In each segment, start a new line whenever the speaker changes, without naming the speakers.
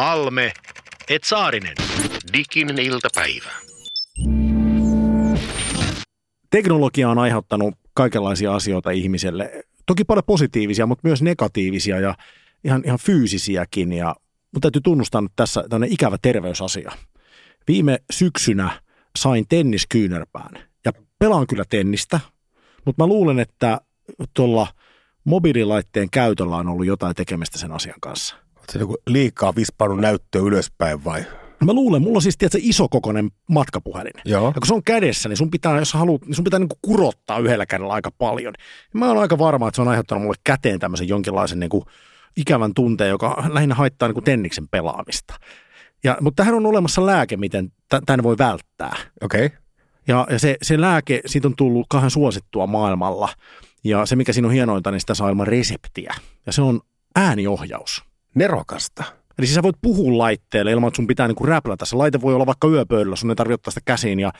Halme, et Saarinen.
Diginen iltapäivä.
Teknologia on aiheuttanut kaikenlaisia asioita ihmiselle. Toki paljon positiivisia, mutta myös negatiivisia ja ihan, ihan fyysisiäkin. Ja, mutta täytyy tunnustaa nyt tässä tämmöinen ikävä terveysasia. Viime syksynä sain tenniskyynärpään ja pelaan kyllä tennistä, mutta mä luulen, että tuolla mobiililaitteen käytöllä on ollut jotain tekemistä sen asian kanssa.
Oletko joku liikaa vispannut näyttöä ylöspäin vai?
Mä luulen, mulla on siis tiedätkö, iso kokoinen matkapuhelin.
Joo.
Ja kun se on kädessä, niin sun pitää, jos haluat, niin sun pitää niin kurottaa yhdellä kädellä aika paljon. Ja mä oon aika varma, että se on aiheuttanut mulle käteen tämmöisen jonkinlaisen niin kuin ikävän tunteen, joka lähinnä haittaa niin kuin tenniksen pelaamista. Ja, mutta tähän on olemassa lääke, miten tämän voi välttää.
Okei. Okay.
Ja, ja se, se lääke, siitä on tullut kahden suosittua maailmalla. Ja se, mikä siinä on hienointa, niin sitä saa ilman reseptiä. Ja se on ääniohjaus.
Nerokasta.
Eli siis sä voit puhua laitteelle ilman, että sun pitää niinku räplätä. Se laite voi olla vaikka yöpöydällä, sun ei tarvitse ottaa sitä käsiin ja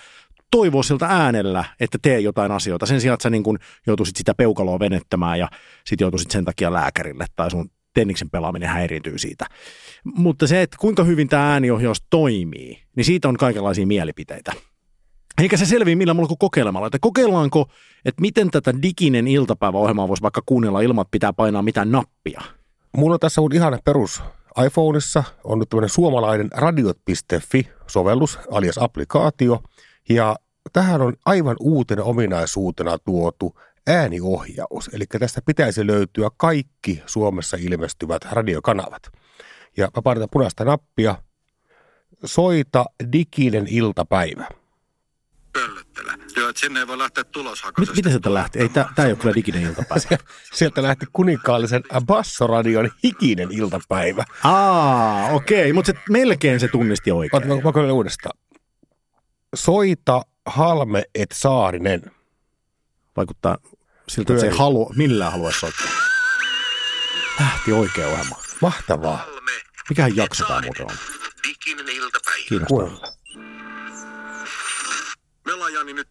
toivoa siltä äänellä, että tee jotain asioita. Sen sijaan, että sä niin kun joutuisit sitä peukaloa venettämään ja sit joutuisit sen takia lääkärille tai sun tenniksen pelaaminen häiriintyy siitä. Mutta se, että kuinka hyvin tämä ääniohjaus toimii, niin siitä on kaikenlaisia mielipiteitä. Eikä se selviä millään muulla kuin kokeilemalla. Että kokeillaanko, että miten tätä diginen iltapäiväohjelmaa voisi vaikka kuunnella ilman, että pitää painaa mitään nappia.
Mulla on tässä on ihana perus iPhoneissa on nyt tämmöinen suomalainen radiot.fi-sovellus, alias applikaatio, ja tähän on aivan uutena ominaisuutena tuotu ääniohjaus. Eli tästä pitäisi löytyä kaikki Suomessa ilmestyvät radiokanavat. Ja mä painan punaista nappia. Soita diginen iltapäivä.
Pöllöttelä. Että sinne ei voi lähteä tuloshakasesta.
Miten sieltä lähti? Ei, tämä ei ole kyllä diginen iltapäivä.
Sieltä lähti kuninkaallisen Bassoradion hikinen iltapäivä.
Aa, okei, okay. mutta se, melkein se tunnisti oikein.
Mä, mä, mä uudestaan. Soita Halme et Saarinen.
Vaikuttaa siltä, että se ei halua, millään halua soittaa. Lähti oikea ohjelma.
Mahtavaa.
Mikähän jakso tämä muuten on?
Diginen iltapäivä.
Kiinnostavaa.
Me ollaan Jani nyt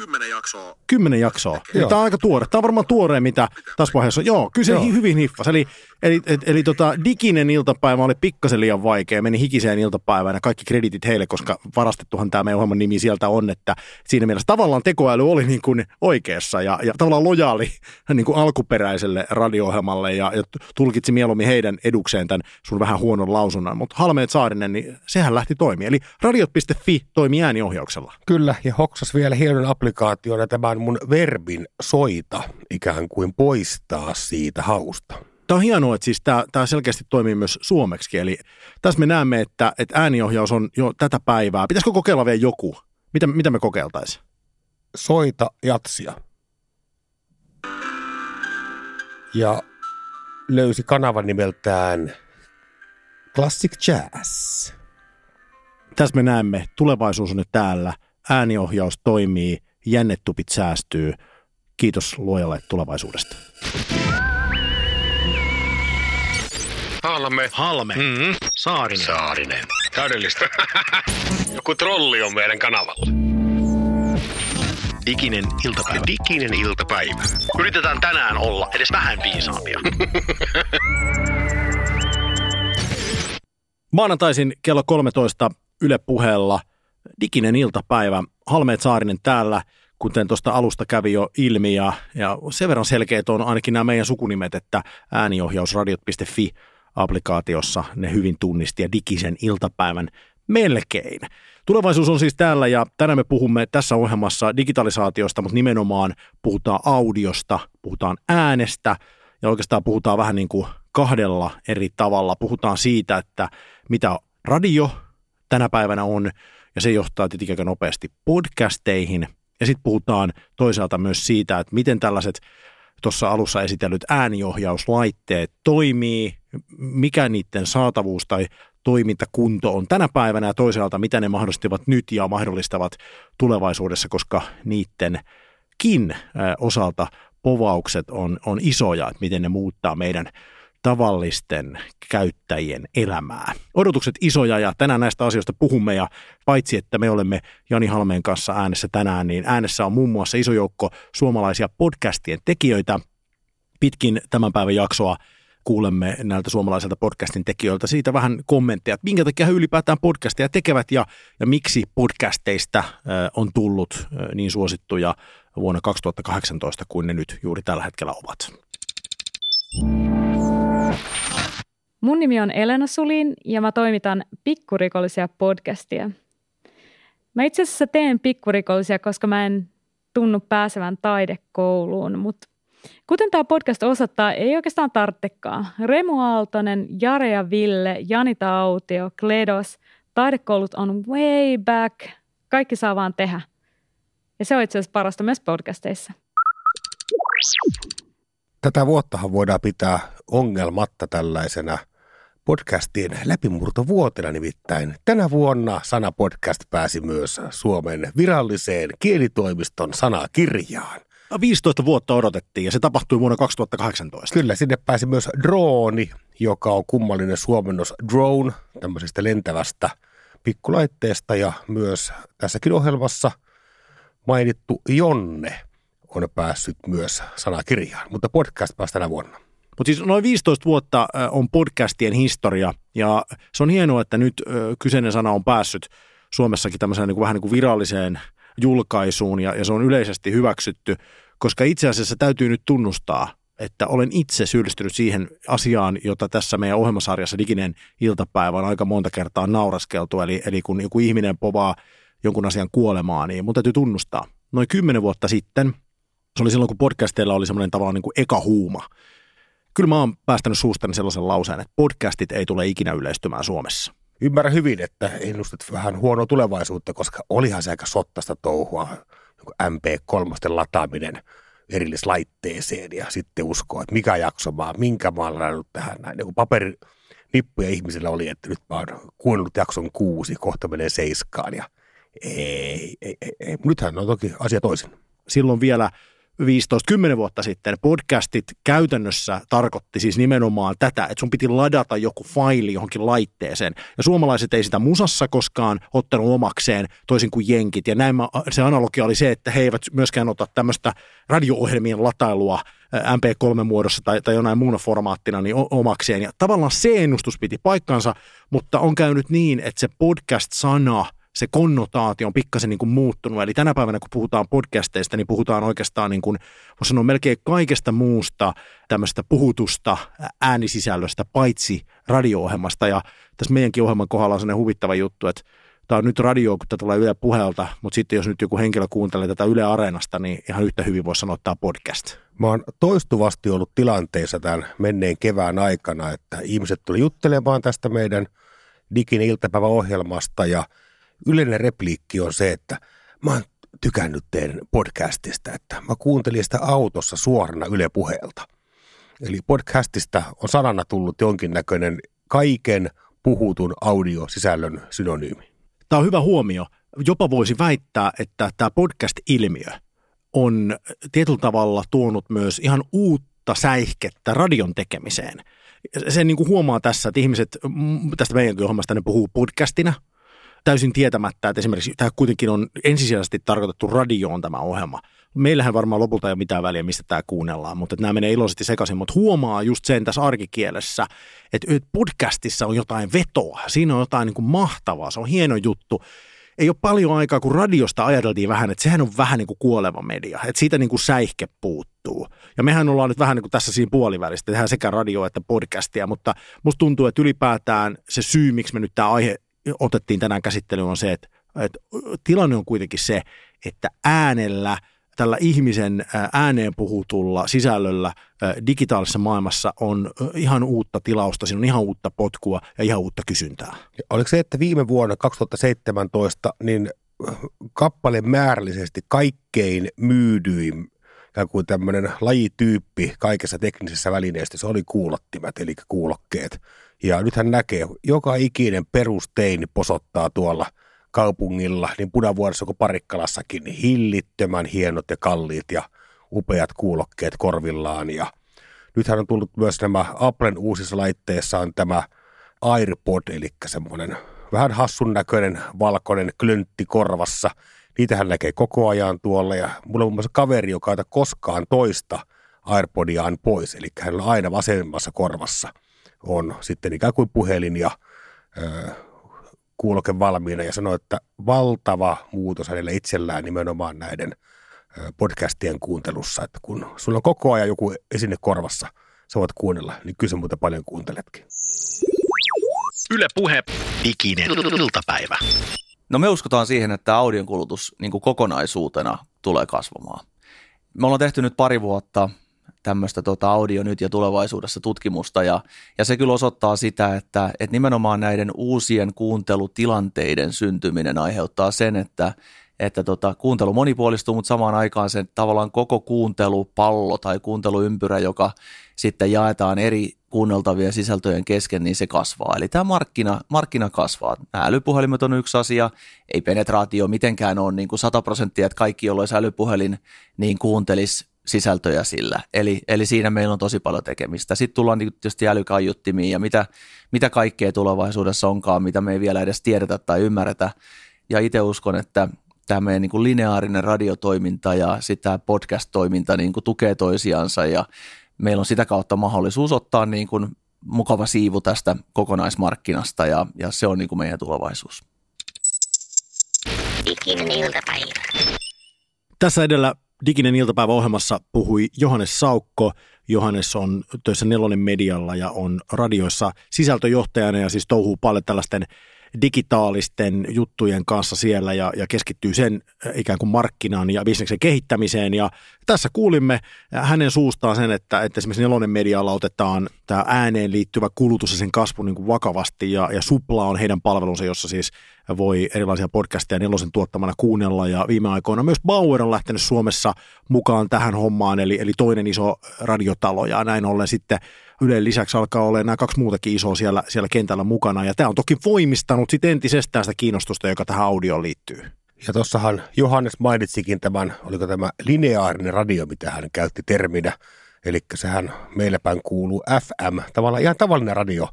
kymmenen jaksoa.
Kymmenen jaksoa.
Joo.
Tämä on aika tuore. Tämä on varmaan tuoreen, mitä tässä vaiheessa on. Joo, kyllä se
Joo.
hyvin hiffas. Eli, eli, eli, eli tota, diginen iltapäivä oli pikkasen liian vaikea. Meni hikiseen iltapäivään ja kaikki kreditit heille, koska varastettuhan tämä meidän ohjelman nimi sieltä on. Että siinä mielessä tavallaan tekoäly oli niin kuin oikeassa ja, ja tavallaan lojaali niin kuin alkuperäiselle radio-ohjelmalle ja, ja tulkitsi mieluummin heidän edukseen tämän sun vähän huonon lausunnan. Mutta Halmeet Saarinen, niin sehän lähti toimia. Eli radiot.fi toimii ääniohjauksella.
Kyllä, ja hoksas vielä hienon applikaationa tämän mun verbin soita ikään kuin poistaa siitä hausta.
Tämä on hienoa, että siis tämä, tämä selkeästi toimii myös suomeksi. Eli tässä me näemme, että, että ääniohjaus on jo tätä päivää. Pitäisikö kokeilla vielä joku? Mitä, mitä me kokeiltaisiin?
Soita jatsia. Ja löysi kanavan nimeltään Classic Jazz.
Tässä me näemme, tulevaisuus on nyt täällä. Ääniohjaus toimii, jännetupit säästyy. Kiitos luojalle tulevaisuudesta.
Halme.
Halme,
Mm-hmm.
Saarinen.
Saarinen. Täydellistä. Joku trolli on meidän kanavalla.
Diginen iltapäivä.
Diginen iltapäivä.
Yritetään tänään olla edes vähän viisaampia.
Maanantaisin kello 13 Yle puheella diginen iltapäivä. Halmeet Saarinen täällä, kuten tuosta alusta kävi jo ilmi. Ja, ja sen verran selkeät on ainakin nämä meidän sukunimet, että ääniohjausradiot.fi applikaatiossa ne hyvin tunnisti ja digisen iltapäivän melkein. Tulevaisuus on siis täällä ja tänään me puhumme tässä ohjelmassa digitalisaatiosta, mutta nimenomaan puhutaan audiosta, puhutaan äänestä ja oikeastaan puhutaan vähän niin kuin kahdella eri tavalla. Puhutaan siitä, että mitä radio tänä päivänä on ja se johtaa tietenkin aika nopeasti podcasteihin. Ja sitten puhutaan toisaalta myös siitä, että miten tällaiset tuossa alussa esitellyt ääniohjauslaitteet toimii, mikä niiden saatavuus tai toimintakunto on tänä päivänä ja toisaalta mitä ne mahdollistavat nyt ja mahdollistavat tulevaisuudessa, koska niidenkin osalta povaukset on, on isoja, että miten ne muuttaa meidän tavallisten käyttäjien elämää. Odotukset isoja ja tänään näistä asioista puhumme ja paitsi että me olemme Jani Halmeen kanssa äänessä tänään, niin äänessä on muun muassa iso joukko suomalaisia podcastien tekijöitä. Pitkin tämän päivän jaksoa kuulemme näiltä suomalaisilta podcastin tekijöiltä siitä vähän kommentteja, että minkä takia he ylipäätään podcasteja tekevät ja, ja miksi podcasteista on tullut niin suosittuja vuonna 2018 kuin ne nyt juuri tällä hetkellä ovat.
Mun nimi on Elena Sulin ja mä toimitan Pikkurikollisia podcastia. Mä itse asiassa teen pikkurikollisia, koska mä en tunnu pääsevän taidekouluun, mutta kuten tämä podcast osoittaa, ei oikeastaan tarttekaan. Remu Aaltonen, Jare ja Ville, Janita Autio, Kledos, taidekoulut on way back. Kaikki saa vaan tehdä. Ja se on itse asiassa parasta myös podcasteissa.
Tätä vuottahan voidaan pitää ongelmatta tällaisena podcastien läpimurtovuotena nimittäin. Tänä vuonna Sana Podcast pääsi myös Suomen viralliseen kielitoimiston sanakirjaan.
15 vuotta odotettiin ja se tapahtui vuonna 2018.
Kyllä, sinne pääsi myös drooni, joka on kummallinen suomennos drone, tämmöisestä lentävästä pikkulaitteesta ja myös tässäkin ohjelmassa mainittu Jonne on päässyt myös sanakirjaan, mutta podcast pääsi tänä vuonna.
Mutta siis noin 15 vuotta on podcastien historia ja se on hienoa, että nyt kyseinen sana on päässyt Suomessakin tämmöiseen niin kuin vähän niin kuin viralliseen julkaisuun ja, ja se on yleisesti hyväksytty, koska itse asiassa täytyy nyt tunnustaa, että olen itse syyllistynyt siihen asiaan, jota tässä meidän ohjelmasarjassa Diginen iltapäivä on aika monta kertaa nauraskeltu, eli, eli kun joku ihminen povaa jonkun asian kuolemaa, niin mun täytyy tunnustaa. Noin kymmenen vuotta sitten, se oli silloin kun podcasteilla oli semmoinen tavallaan niin kuin eka huuma, kyllä mä oon päästänyt suustani sellaisen lauseen, että podcastit ei tule ikinä yleistymään Suomessa.
Ymmärrän hyvin, että ennustat vähän huonoa tulevaisuutta, koska olihan se aika sottasta touhua, joku MP3 lataaminen erillislaitteeseen ja sitten uskoa, että mikä jakso mä minkä mä oon tähän näin. Joku paperinippuja ihmisillä oli, että nyt mä oon kuunnellut jakson kuusi, kohta menee seiskaan ja ei, ei, ei, ei. Nythän on toki asia toisin.
Silloin vielä 15-10 vuotta sitten podcastit käytännössä tarkoitti siis nimenomaan tätä, että sun piti ladata joku faili johonkin laitteeseen. Ja suomalaiset ei sitä musassa koskaan ottanut omakseen, toisin kuin jenkit. Ja näin mä, se analogia oli se, että he eivät myöskään ota tämmöistä radio-ohjelmien latailua MP3-muodossa tai, tai jonain muuna formaattina niin omakseen. Ja tavallaan se ennustus piti paikkansa, mutta on käynyt niin, että se podcast-sana – se konnotaatio on pikkasen niin kuin muuttunut. Eli tänä päivänä, kun puhutaan podcasteista, niin puhutaan oikeastaan niin kuin, voisi sanoa melkein kaikesta muusta tämmöistä puhutusta äänisisällöstä, paitsi radio-ohjelmasta. Ja tässä meidänkin ohjelman kohdalla on sellainen huvittava juttu, että tämä on nyt radio, kun tämä tulee Yle puhelta, mutta sitten jos nyt joku henkilö kuuntelee tätä Yle Areenasta, niin ihan yhtä hyvin voisi sanoa, tämä podcast.
Mä oon toistuvasti ollut tilanteessa tämän menneen kevään aikana, että ihmiset tuli juttelemaan tästä meidän digin iltapäiväohjelmasta ja – yleinen repliikki on se, että mä oon tykännyt teidän podcastista, että mä kuuntelin sitä autossa suorana Yle puheelta. Eli podcastista on sanana tullut jonkinnäköinen kaiken puhutun audiosisällön synonyymi.
Tämä on hyvä huomio. Jopa voisi väittää, että tämä podcast-ilmiö on tietyllä tavalla tuonut myös ihan uutta säihkettä radion tekemiseen. Sen niin kuin huomaa tässä, että ihmiset tästä meidänkin ohjelmasta ne puhuu podcastina – täysin tietämättä, että esimerkiksi tämä kuitenkin on ensisijaisesti tarkoitettu radioon tämä ohjelma. Meillähän varmaan lopulta ei ole mitään väliä, mistä tämä kuunnellaan, mutta nämä menee iloisesti sekaisin. Mutta huomaa just sen tässä arkikielessä, että podcastissa on jotain vetoa, siinä on jotain niin kuin mahtavaa, se on hieno juttu. Ei ole paljon aikaa, kun radiosta ajateltiin vähän, että sehän on vähän niin kuin kuoleva media, että siitä niin kuin säihke puuttuu. Ja mehän ollaan nyt vähän niin kuin tässä siinä puolivälistä, tehdään sekä radio että podcastia, mutta musta tuntuu, että ylipäätään se syy, miksi me nyt tämä aihe otettiin tänään käsittelyyn on se, että, että tilanne on kuitenkin se, että äänellä, tällä ihmisen ääneen puhutulla sisällöllä digitaalisessa maailmassa on ihan uutta tilausta, siinä on ihan uutta potkua ja ihan uutta kysyntää.
Oliko se, että viime vuonna 2017 niin kappale määrällisesti kaikkein myydyin kuin tämmöinen lajityyppi kaikessa teknisessä välineessä, se oli kuulottimet, eli kuulokkeet. Ja nythän näkee, joka ikinen perusteini posottaa tuolla kaupungilla, niin Punavuoressa kuin Parikkalassakin, niin hillittömän hienot ja kalliit ja upeat kuulokkeet korvillaan. Ja nythän on tullut myös nämä Applen uusissa laitteissa on tämä AirPod, eli semmoinen vähän hassun näköinen valkoinen klöntti korvassa. Niitähän näkee koko ajan tuolla ja mulla on muun muassa kaveri, joka ei koskaan toista AirPodiaan pois. Eli hänellä aina vasemmassa korvassa on sitten ikään kuin puhelin ja ö, kuuloke valmiina ja sanoi, että valtava muutos hänellä itsellään nimenomaan näiden podcastien kuuntelussa, että kun sulla on koko ajan joku esine korvassa, sä voit kuunnella, niin kyllä muuten paljon kuunteletkin.
Yle Puhe, diginen iltapäivä.
No me uskotaan siihen, että audion kulutus niin kuin kokonaisuutena tulee kasvamaan. Me ollaan tehty nyt pari vuotta tämmöistä tota audio nyt ja tulevaisuudessa tutkimusta ja, ja se kyllä osoittaa sitä, että, että nimenomaan näiden uusien kuuntelutilanteiden syntyminen aiheuttaa sen, että, että tota, kuuntelu monipuolistuu, mutta samaan aikaan se tavallaan koko kuuntelupallo tai kuunteluympyrä, joka sitten jaetaan eri kuunneltavien sisältöjen kesken, niin se kasvaa. Eli tämä markkina, markkina kasvaa. Nämä älypuhelimet on yksi asia, ei penetraatio mitenkään ole niin kuin 100 prosenttia, että kaikki, joilla olisi älypuhelin, niin kuuntelisi sisältöjä sillä. Eli, eli siinä meillä on tosi paljon tekemistä. Sitten tullaan tietysti älykaiuttimiin ja mitä, mitä kaikkea tulevaisuudessa onkaan, mitä me ei vielä edes tiedetä tai ymmärretä. Ja itse uskon, että tämä meidän niin kuin lineaarinen radiotoiminta ja sitä podcast-toiminta niin kuin tukee toisiansa ja meillä on sitä kautta mahdollisuus ottaa niin kuin mukava siivu tästä kokonaismarkkinasta ja, ja se on niin kuin meidän tulevaisuus.
Tässä edellä Diginen iltapäivä ohjelmassa puhui Johannes Saukko. Johannes on töissä Nelonen medialla ja on radioissa sisältöjohtajana ja siis touhuu paljon tällaisten digitaalisten juttujen kanssa siellä ja, ja keskittyy sen äh, ikään kuin markkinaan ja bisneksen kehittämiseen. Ja tässä kuulimme hänen suustaan sen, että, että esimerkiksi Nelonen medialla otetaan tämä ääneen liittyvä kulutus ja sen kasvu niin kuin vakavasti ja, ja Supla on heidän palvelunsa, jossa siis voi erilaisia podcasteja Nelosen tuottamana kuunnella ja viime aikoina myös Bauer on lähtenyt Suomessa mukaan tähän hommaan, eli, eli toinen iso radiotalo ja näin ollen sitten Ylen lisäksi alkaa olla nämä kaksi muutakin isoa siellä, siellä kentällä mukana ja tämä on toki voimistanut sitten entisestään sitä kiinnostusta, joka tähän audioon liittyy.
Ja tuossahan Johannes mainitsikin tämän, oliko tämä lineaarinen radio, mitä hän käytti terminä. Eli sehän meillä päin kuuluu FM, tavallaan ihan tavallinen radio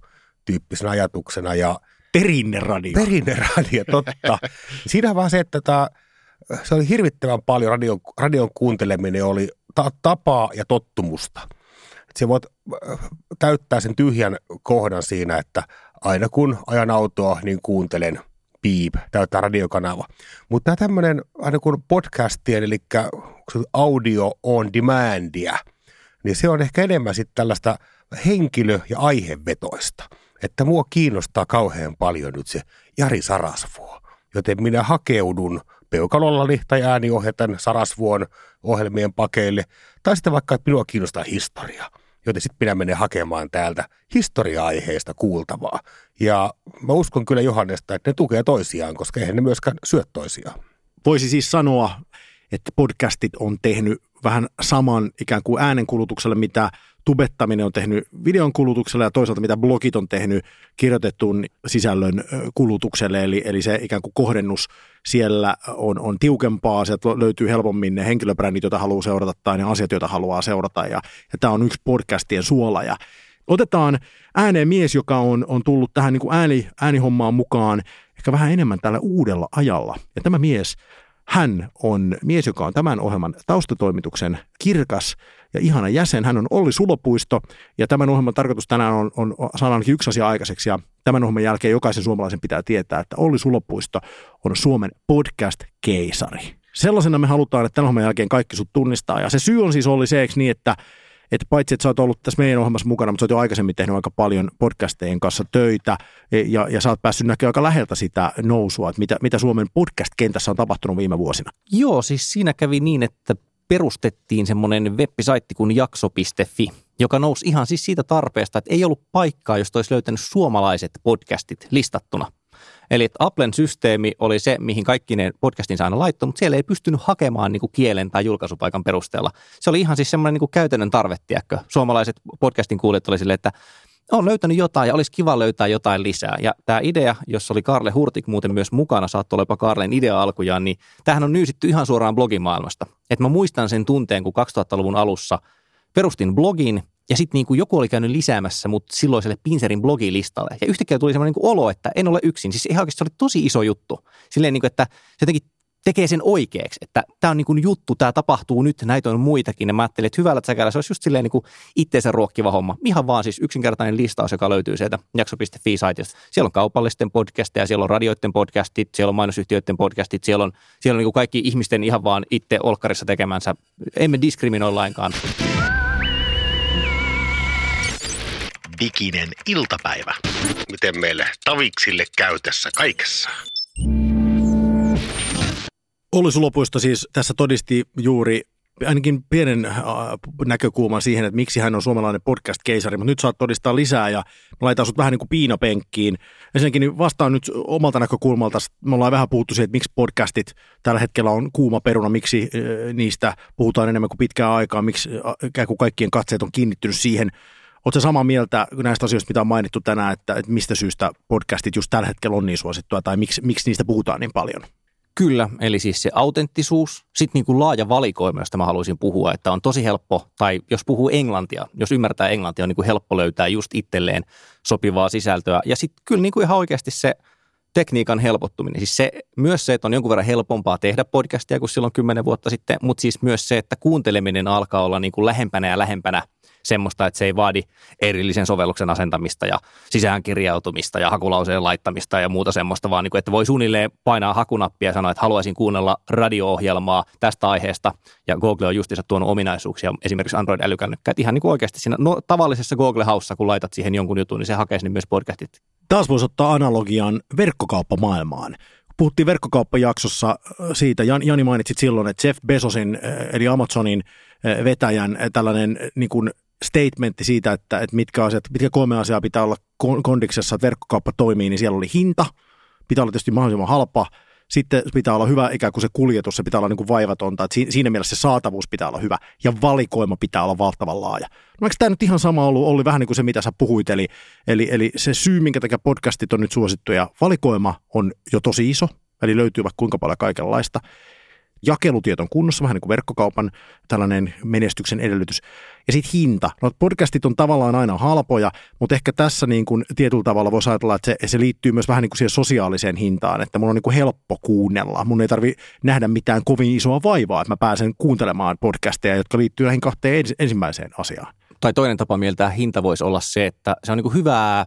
tyyppisenä ajatuksena. Ja
Perinneradio.
Perinneradio, totta. Siinä vaan se, että tämä, se oli hirvittävän paljon radion, radion kuunteleminen, oli ta- tapaa ja tottumusta. Se voit äh, täyttää sen tyhjän kohdan siinä, että aina kun ajan autoa, niin kuuntelen piip, täyttää radiokanava. Mutta tämä tämmöinen aina kun podcastien, eli audio on demandia, niin se on ehkä enemmän sitten tällaista henkilö- ja aihevetoista – että mua kiinnostaa kauhean paljon nyt se Jari Sarasvuo. Joten minä hakeudun peukalollani tai ääniohjatan Sarasvuon ohjelmien pakeille. Tai sitten vaikka, että minua kiinnostaa historia. Joten sitten minä menen hakemaan täältä historia-aiheesta kuultavaa. Ja mä uskon kyllä Johannesta, että ne tukee toisiaan, koska eihän ne myöskään syö toisiaan.
Voisi siis sanoa, että podcastit on tehnyt vähän saman ikään kuin äänenkulutukselle, mitä tubettaminen on tehnyt videon kulutukselle ja toisaalta mitä blogit on tehnyt kirjoitetun sisällön kulutukselle, eli, eli se ikään kuin kohdennus siellä on, on tiukempaa, sieltä löytyy helpommin ne henkilöbrändit, joita haluaa seurata tai ne asiat, joita haluaa seurata. Ja, ja tämä on yksi podcastien suola. Ja Otetaan ääneen mies, joka on, on tullut tähän niin kuin ääni, äänihommaan mukaan ehkä vähän enemmän tällä uudella ajalla. Ja tämä mies hän on mies, joka on tämän ohjelman taustatoimituksen kirkas ja ihana jäsen. Hän on Olli Sulopuisto ja tämän ohjelman tarkoitus tänään on, on, saada ainakin yksi asia aikaiseksi ja tämän ohjelman jälkeen jokaisen suomalaisen pitää tietää, että Olli Sulopuisto on Suomen podcast-keisari. Sellaisena me halutaan, että tämän ohjelman jälkeen kaikki sut tunnistaa ja se syy on siis Olli se, niin, että että paitsi että sä oot ollut tässä meidän ohjelmassa mukana, mutta sä oot jo aikaisemmin tehnyt aika paljon podcastejen kanssa töitä e, ja, ja sä oot päässyt näkemään aika läheltä sitä nousua, että mitä, mitä Suomen podcast-kentässä on tapahtunut viime vuosina.
Joo, siis siinä kävi niin, että perustettiin semmoinen web-saitti kuin jakso.fi, joka nousi ihan siis siitä tarpeesta, että ei ollut paikkaa, josta olisi löytänyt suomalaiset podcastit listattuna. Eli että Applen systeemi oli se, mihin kaikki ne podcastin aina laittoi, mutta siellä ei pystynyt hakemaan niin kuin kielen tai julkaisupaikan perusteella. Se oli ihan siis semmoinen niin kuin käytännön tarve, tiedäkö? Suomalaiset podcastin kuulijat oli silleen, että on löytänyt jotain ja olisi kiva löytää jotain lisää. Ja tämä idea, jossa oli Karle Hurtik muuten myös mukana, saattoi olla jopa Karlen idea alkujaan, niin tämähän on nyysitty ihan suoraan blogimaailmasta. Et mä muistan sen tunteen, kun 2000-luvun alussa perustin blogin ja sitten niin kuin joku oli käynyt lisäämässä mut silloiselle Pinserin blogilistalle. Ja yhtäkkiä tuli semmoinen niin olo, että en ole yksin. Siis ihan oikeasti se oli tosi iso juttu. Silleen, niin kuin, että se jotenkin tekee sen oikeaksi, että tämä on niin kuin juttu, tämä tapahtuu nyt, näitä on muitakin. Ja mä ajattelin, että hyvällä säkällä se olisi just silleen niin kuin itteensä ruokkiva homma. Ihan vaan siis yksinkertainen listaus, joka löytyy sieltä jakso.fi-saitista. Siellä on kaupallisten podcasteja, siellä on radioiden podcastit, siellä on mainosyhtiöiden podcastit, siellä on, siellä on niin kuin kaikki ihmisten ihan vaan itse olkkarissa tekemänsä. Emme diskriminoi lainkaan.
Diginen iltapäivä.
Miten meille taviksille käy tässä kaikessa?
Olli Sulopuisto siis tässä todisti juuri ainakin pienen äh, näkökulman siihen, että miksi hän on suomalainen podcast-keisari, mutta nyt saat todistaa lisää ja mä laitan sut vähän niin kuin piinapenkkiin. Ensinnäkin niin vastaan nyt omalta näkökulmalta, me ollaan vähän puhuttu siihen, että miksi podcastit tällä hetkellä on kuuma peruna, miksi äh, niistä puhutaan enemmän kuin pitkään aikaa, miksi äh, kuin kaikkien katseet on kiinnittynyt siihen. Oletko samaa mieltä näistä asioista, mitä on mainittu tänään, että, että mistä syystä podcastit just tällä hetkellä on niin suosittua tai miksi, miksi niistä puhutaan niin paljon?
Kyllä, eli siis se autenttisuus, sitten niin kuin laaja valikoima, josta mä haluaisin puhua, että on tosi helppo, tai jos puhuu englantia, jos ymmärtää englantia, on niin kuin helppo löytää just itselleen sopivaa sisältöä. Ja sitten kyllä niin kuin ihan oikeasti se tekniikan helpottuminen, siis se, myös se, että on jonkun verran helpompaa tehdä podcastia kuin silloin kymmenen vuotta sitten, mutta siis myös se, että kuunteleminen alkaa olla niin kuin lähempänä ja lähempänä – semmoista, että se ei vaadi erillisen sovelluksen asentamista ja sisäänkirjautumista ja hakulauseen laittamista ja muuta semmoista, vaan niin kuin, että voi suunnilleen painaa hakunappia ja sanoa, että haluaisin kuunnella radio-ohjelmaa tästä aiheesta ja Google on justiinsa tuonut ominaisuuksia, esimerkiksi Android-älykännykkää, ihan niin kuin oikeasti siinä no, tavallisessa Google-haussa, kun laitat siihen jonkun jutun, niin se hakee sinne myös podcastit.
Taas voisi ottaa analogian verkkokauppamaailmaan. Puhuttiin verkkokauppajaksossa äh, siitä, Jani mainitsit silloin, että Jeff Bezosin äh, eli Amazonin äh, vetäjän tällainen niin kuin statementti siitä, että, että mitkä, asiat, mitkä kolme asiaa pitää olla kondiksessa, että verkkokauppa toimii, niin siellä oli hinta, pitää olla tietysti mahdollisimman halpa, sitten pitää olla hyvä ikään kuin se kuljetus, se pitää olla niin kuin vaivatonta, että siinä mielessä se saatavuus pitää olla hyvä ja valikoima pitää olla valtavan laaja. No eikö tämä nyt ihan sama ollut, oli vähän niin kuin se, mitä sä puhuit, eli, eli, eli se syy, minkä takia podcastit on nyt suosittuja, valikoima on jo tosi iso, eli löytyy vaikka kuinka paljon kaikenlaista jakelutiet on kunnossa, vähän niin kuin verkkokaupan tällainen menestyksen edellytys. Ja sitten hinta. No podcastit on tavallaan aina halpoja, mutta ehkä tässä niin kuin tietyllä tavalla voisi ajatella, että se, se liittyy myös vähän niin kuin siihen sosiaaliseen hintaan, että mun on niin kuin helppo kuunnella. Mun ei tarvi nähdä mitään kovin isoa vaivaa, että mä pääsen kuuntelemaan podcasteja, jotka liittyy näihin kahteen ensimmäiseen asiaan.
Tai toinen tapa mieltää hinta voisi olla se, että se on niin kuin hyvää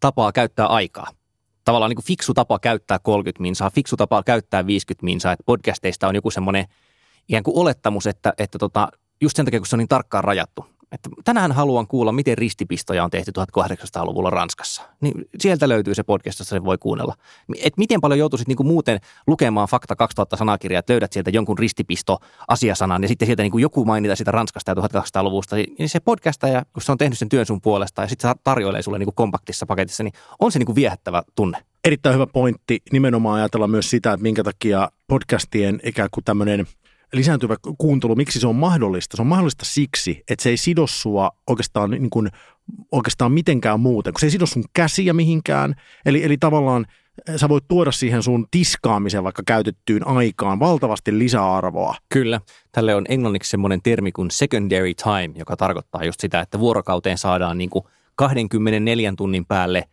tapaa käyttää aikaa tavallaan niin kuin fiksu tapa käyttää 30 minsaa, fiksu tapa käyttää 50 minsaa, että podcasteista on joku semmoinen ikään kuin olettamus, että, että tota, just sen takia, kun se on niin tarkkaan rajattu. Että tänään haluan kuulla, miten ristipistoja on tehty 1800-luvulla Ranskassa. Niin sieltä löytyy se podcast, jossa se voi kuunnella. Et miten paljon joutuisit niinku muuten lukemaan Fakta 2000 sanakirjaa, että löydät sieltä jonkun ristipisto asiasanan ja sitten sieltä niinku joku mainita sitä Ranskasta ja 1800-luvusta. Niin se podcastaja, kun se on tehnyt sen työn sun puolesta ja sitten se tarjoilee sulle niinku kompaktissa paketissa, niin on se niinku viehättävä tunne.
Erittäin hyvä pointti nimenomaan ajatella myös sitä, että minkä takia podcastien ikään kuin tämmöinen – lisääntyvä kuuntelu, miksi se on mahdollista? Se on mahdollista siksi, että se ei sido sua oikeastaan, niin kuin, oikeastaan mitenkään muuten, kun se ei sido sun käsiä mihinkään. Eli, eli tavallaan eh, sä voit tuoda siihen sun tiskaamiseen vaikka käytettyyn aikaan valtavasti lisäarvoa.
Kyllä. Tälle on englanniksi semmoinen termi kuin secondary time, joka tarkoittaa just sitä, että vuorokauteen saadaan niin kuin 24 tunnin päälle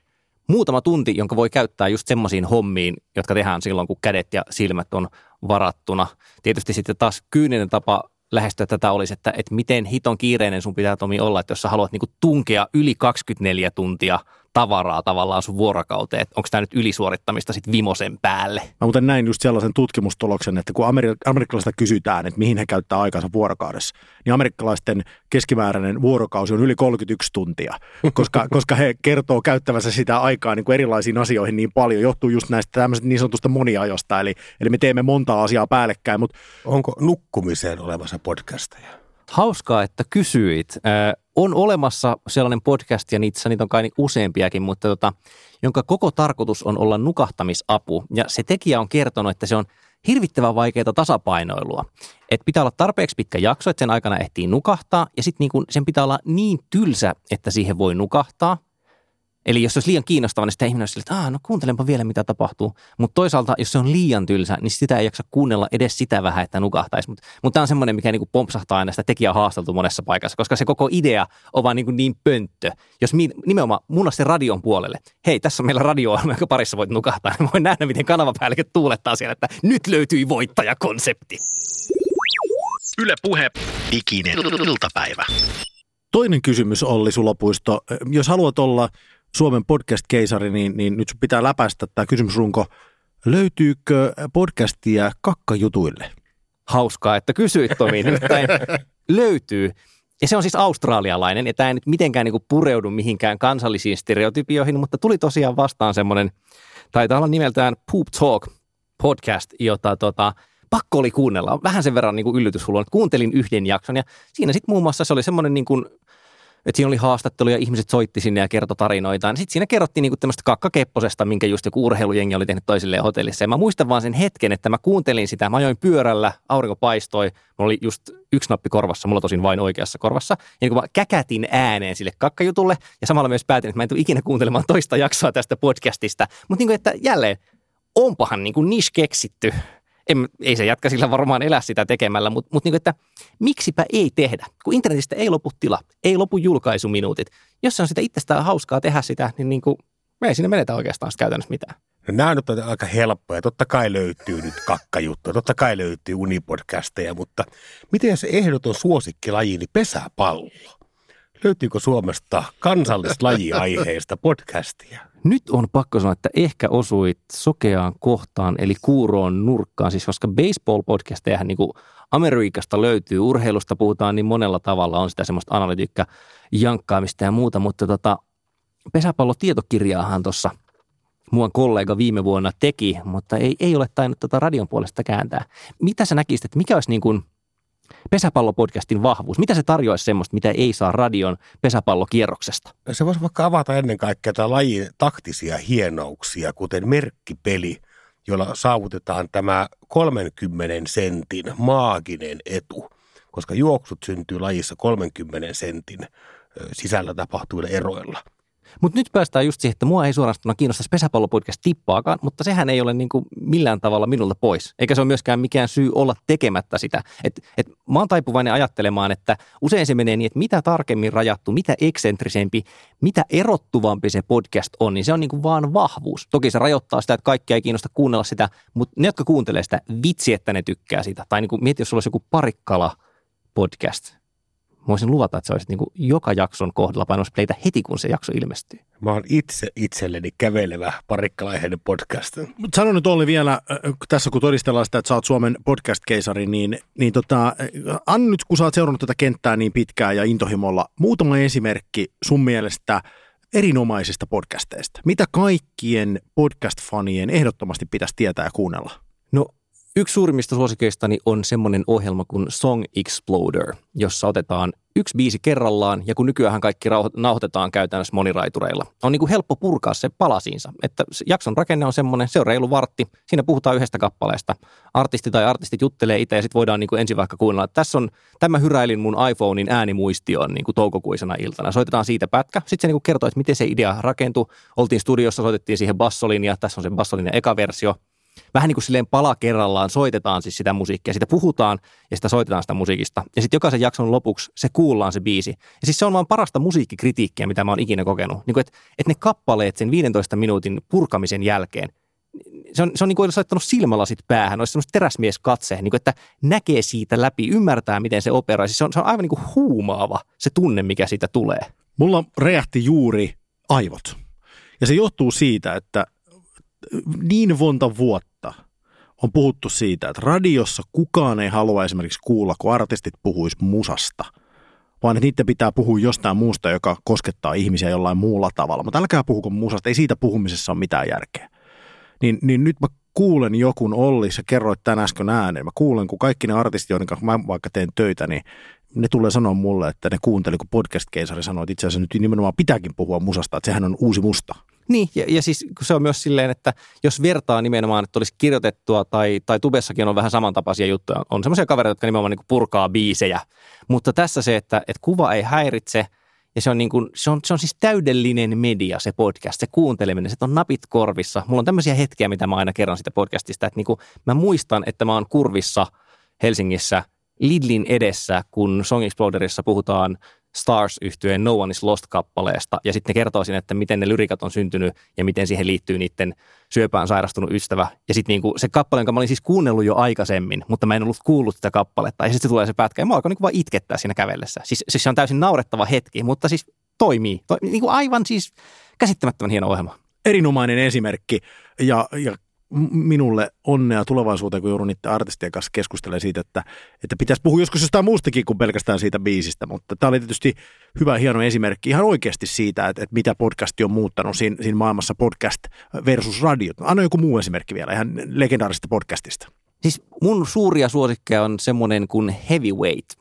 muutama tunti, jonka voi käyttää just semmoisiin hommiin, jotka tehdään silloin, kun kädet ja silmät on varattuna. Tietysti sitten taas kyyninen tapa lähestyä tätä olisi, että, että miten hiton kiireinen sun pitää Tomi olla, että jos sä haluat niin tunkea yli 24 tuntia – tavaraa tavallaan sun vuorokauteen, että onko tämä nyt ylisuorittamista sitten vimosen päälle.
Mä muuten näin just sellaisen tutkimustuloksen, että kun Ameri- amerikkalaisilta kysytään, että mihin he käyttää aikansa vuorokaudessa, niin amerikkalaisten keskimääräinen vuorokausi on yli 31 tuntia, koska, koska he kertoo käyttävänsä sitä aikaa niin kuin erilaisiin asioihin niin paljon, johtuu just näistä tämmöistä niin sanotusta moniajosta, eli, eli me teemme monta asiaa päällekkäin. Mutta...
Onko nukkumiseen olevassa podcasteja?
Hauskaa, että kysyit. On olemassa sellainen podcast, ja niitä, niitä on kai useampiakin, mutta tota, jonka koko tarkoitus on olla nukahtamisapu. Ja se tekijä on kertonut, että se on hirvittävän vaikeaa tasapainoilua. Että pitää olla tarpeeksi pitkä jakso, että sen aikana ehtii nukahtaa, ja sitten niin sen pitää olla niin tylsä, että siihen voi nukahtaa. Eli jos se olisi liian kiinnostava, niin sitä ihminen olisi sille, että Aa, no kuuntelenpa vielä mitä tapahtuu. Mutta toisaalta, jos se on liian tylsä, niin sitä ei jaksa kuunnella edes sitä vähän, että nukahtaisi. Mutta mut tämä on semmoinen, mikä niinku pompsahtaa aina sitä tekijää haasteltu monessa paikassa, koska se koko idea on vaan niinku niin pönttö. Jos mi, nimenomaan munna se radion puolelle, hei, tässä on meillä radio jonka parissa voit nukahtaa, niin voin nähdä, miten kanavapäälliköt tuulettaa siellä, että nyt löytyi voittajakonsepti.
Yle Puhe, diginen iltapäivä.
Toinen kysymys, Olli Sulopuisto. Jos haluat olla Suomen podcast-keisari, niin, niin nyt sun pitää läpäistä tämä kysymysrunko. Löytyykö podcastia kakkajutuille?
Hauskaa, että kysyit Tomi. Nimittäin löytyy. Ja se on siis australialainen, ja tämä ei nyt mitenkään niin pureudu mihinkään kansallisiin stereotypioihin, mutta tuli tosiaan vastaan semmoinen, taitaa olla nimeltään Poop Talk podcast, jota tota, pakko oli kuunnella. Vähän sen verran niin että kuuntelin yhden jakson, ja siinä sitten muun muassa se oli semmoinen niin kuin että siinä oli haastattelu ja ihmiset soitti sinne ja kertoi tarinoitaan. Sitten siinä kerrottiin niinku tämmöistä kakkakepposesta, minkä just joku urheilujengi oli tehnyt toisilleen hotellissa. Ja mä muistan vaan sen hetken, että mä kuuntelin sitä. Mä ajoin pyörällä, aurinko paistoi. Mulla oli just yksi nappi korvassa, mulla tosin vain oikeassa korvassa. Ja niin kun mä käkätin ääneen sille kakkajutulle ja samalla myös päätin, että mä en tule ikinä kuuntelemaan toista jaksoa tästä podcastista. Mutta niin että jälleen, onpahan niin niche keksitty en, ei se jatka sillä varmaan elää sitä tekemällä, mutta, mutta niin että miksipä ei tehdä, kun internetistä ei lopu tila, ei lopu julkaisuminuutit. Jos se on sitä itsestään hauskaa tehdä sitä, niin, niin kuin, me ei siinä menetä oikeastaan sitä käytännössä mitään.
No, nämä on nyt aika helppoja. Totta kai löytyy nyt kakkajuttuja, totta kai löytyy unipodcasteja, mutta miten se ehdoton suosikkilaji, niin pesäpallo? Löytyykö Suomesta kansallislajiaiheista podcastia?
Nyt on pakko sanoa, että ehkä osuit sokeaan kohtaan, eli kuuroon nurkkaan, siis koska baseball-podcasteja niin kuin Amerikasta löytyy, urheilusta puhutaan niin monella tavalla, on sitä semmoista analytiikka, jankkaamista ja muuta, mutta tota, pesäpallotietokirjaahan tuossa muun kollega viime vuonna teki, mutta ei, ei ole tainnut tota radion puolesta kääntää. Mitä sä näkisit, että mikä olisi niin kuin – pesäpallopodcastin vahvuus? Mitä se tarjoaisi semmoista, mitä ei saa radion pesäpallokierroksesta?
Se voisi vaikka avata ennen kaikkea tämä lajin taktisia hienouksia, kuten merkkipeli, jolla saavutetaan tämä 30 sentin maaginen etu, koska juoksut syntyy lajissa 30 sentin sisällä tapahtuvilla eroilla –
mutta nyt päästään just siihen, että mua ei suorastaan kiinnostaisi pesäpallopodcast tippaakaan, mutta sehän ei ole niin kuin millään tavalla minulta pois. Eikä se ole myöskään mikään syy olla tekemättä sitä. Et, et mä oon taipuvainen ajattelemaan, että usein se menee niin, että mitä tarkemmin rajattu, mitä eksentrisempi, mitä erottuvampi se podcast on, niin se on niin kuin vaan vahvuus. Toki se rajoittaa sitä, että kaikkia ei kiinnosta kuunnella sitä, mutta ne, jotka kuuntelee sitä, vitsi, että ne tykkää sitä. Tai niin kuin mieti, jos sulla olisi joku parikkala podcast, voisin luvata, että se olisi niin kuin joka jakson kohdalla painoisi playtä heti, kun se jakso ilmestyy.
Mä oon itse itselleni kävelevä parikkalainen podcast.
Mutta sano nyt Olli vielä, tässä kun todistellaan sitä, että sä oot Suomen podcast-keisari, niin, niin tota, anna nyt, kun sä oot seurannut tätä kenttää niin pitkään ja intohimolla, muutama esimerkki sun mielestä erinomaisista podcasteista. Mitä kaikkien podcast-fanien ehdottomasti pitäisi tietää ja kuunnella?
No Yksi suurimmista suosikeistani on semmoinen ohjelma kuin Song Exploder, jossa otetaan yksi biisi kerrallaan, ja kun nykyään kaikki nauhoitetaan käytännössä moniraitureilla, on niin kuin helppo purkaa se palasiinsa. Että jakson rakenne on semmoinen, se on reilu vartti, siinä puhutaan yhdestä kappaleesta. Artisti tai artistit juttelee itse, ja sitten voidaan niin kuin ensin vaikka kuunnella, että tässä on, tämä hyräilin mun iPhonein äänimuistioon niin kuin toukokuisena iltana. Soitetaan siitä pätkä, sitten se niin kuin kertoo, että miten se idea rakentui. Oltiin studiossa, soitettiin siihen bassolinja, tässä on se bassolinja eka versio, vähän niin kuin silleen pala kerrallaan soitetaan siis sitä musiikkia, sitä puhutaan ja sitä soitetaan sitä musiikista. Ja sitten jokaisen jakson lopuksi se kuullaan se biisi. Ja siis se on vaan parasta musiikkikritiikkiä, mitä mä oon ikinä kokenut. Niin kuin, että, että ne kappaleet sen 15 minuutin purkamisen jälkeen, se on, se on niin kuin olisi laittanut silmälasit päähän, olisi semmoista teräsmies katse, niin kuin, että näkee siitä läpi, ymmärtää, miten se operoi. Siis se, on, se on aivan niin kuin huumaava se tunne, mikä siitä tulee.
Mulla räjähti juuri aivot. Ja se johtuu siitä, että niin monta vuotta on puhuttu siitä, että radiossa kukaan ei halua esimerkiksi kuulla, kun artistit puhuis musasta, vaan että niiden pitää puhua jostain muusta, joka koskettaa ihmisiä jollain muulla tavalla. Mutta älkää puhuko musasta, ei siitä puhumisessa ole mitään järkeä. Niin, niin nyt mä kuulen jokun Olli, sä kerroit tänä äsken ääneen, mä kuulen, kun kaikki ne artistit, joiden kanssa mä vaikka teen töitä, niin ne tulee sanoa mulle, että ne kuunteli, kun podcast-keisari sanoi, että itse asiassa nyt nimenomaan pitääkin puhua musasta, että sehän on uusi musta.
Niin, ja, ja siis se on myös silleen, että jos vertaa nimenomaan, että olisi kirjoitettua tai, tai tubessakin on vähän samantapaisia juttuja, on semmoisia kavereita, jotka nimenomaan niin purkaa biisejä, mutta tässä se, että, että kuva ei häiritse Ja se on, niin kuin, se, on, se on siis täydellinen media, se podcast, se kuunteleminen, se on napit korvissa. Mulla on tämmöisiä hetkiä, mitä mä aina kerron sitä podcastista, että niin kuin, mä muistan, että mä oon kurvissa Helsingissä Lidlin edessä, kun Song Exploderissa puhutaan stars yhtyeen No One is Lost-kappaleesta, ja sitten siinä, että miten ne lyrikat on syntynyt ja miten siihen liittyy niiden syöpään sairastunut ystävä. Ja sitten niinku se kappale, jonka mä olin siis kuunnellut jo aikaisemmin, mutta mä en ollut kuullut sitä kappaletta, ja sitten tulee se pätkä, ja mä alkoin niinku vaan itkettää siinä kävellessä. Siis, siis se on täysin naurettava hetki, mutta siis toimii. To, niinku aivan siis käsittämättömän hieno ohjelma.
Erinomainen esimerkki, ja, ja minulle onnea tulevaisuuteen, kun joudun niiden artistien kanssa keskustelemaan siitä, että, että pitäisi puhua joskus jostain muustakin kuin pelkästään siitä biisistä, mutta tämä oli tietysti hyvä hieno esimerkki ihan oikeasti siitä, että, että mitä podcasti on muuttanut siinä, siinä maailmassa podcast versus radio. Anna joku muu esimerkki vielä ihan legendaarisesta podcastista.
Siis mun suuria suosikkeja on semmoinen kuin Heavyweight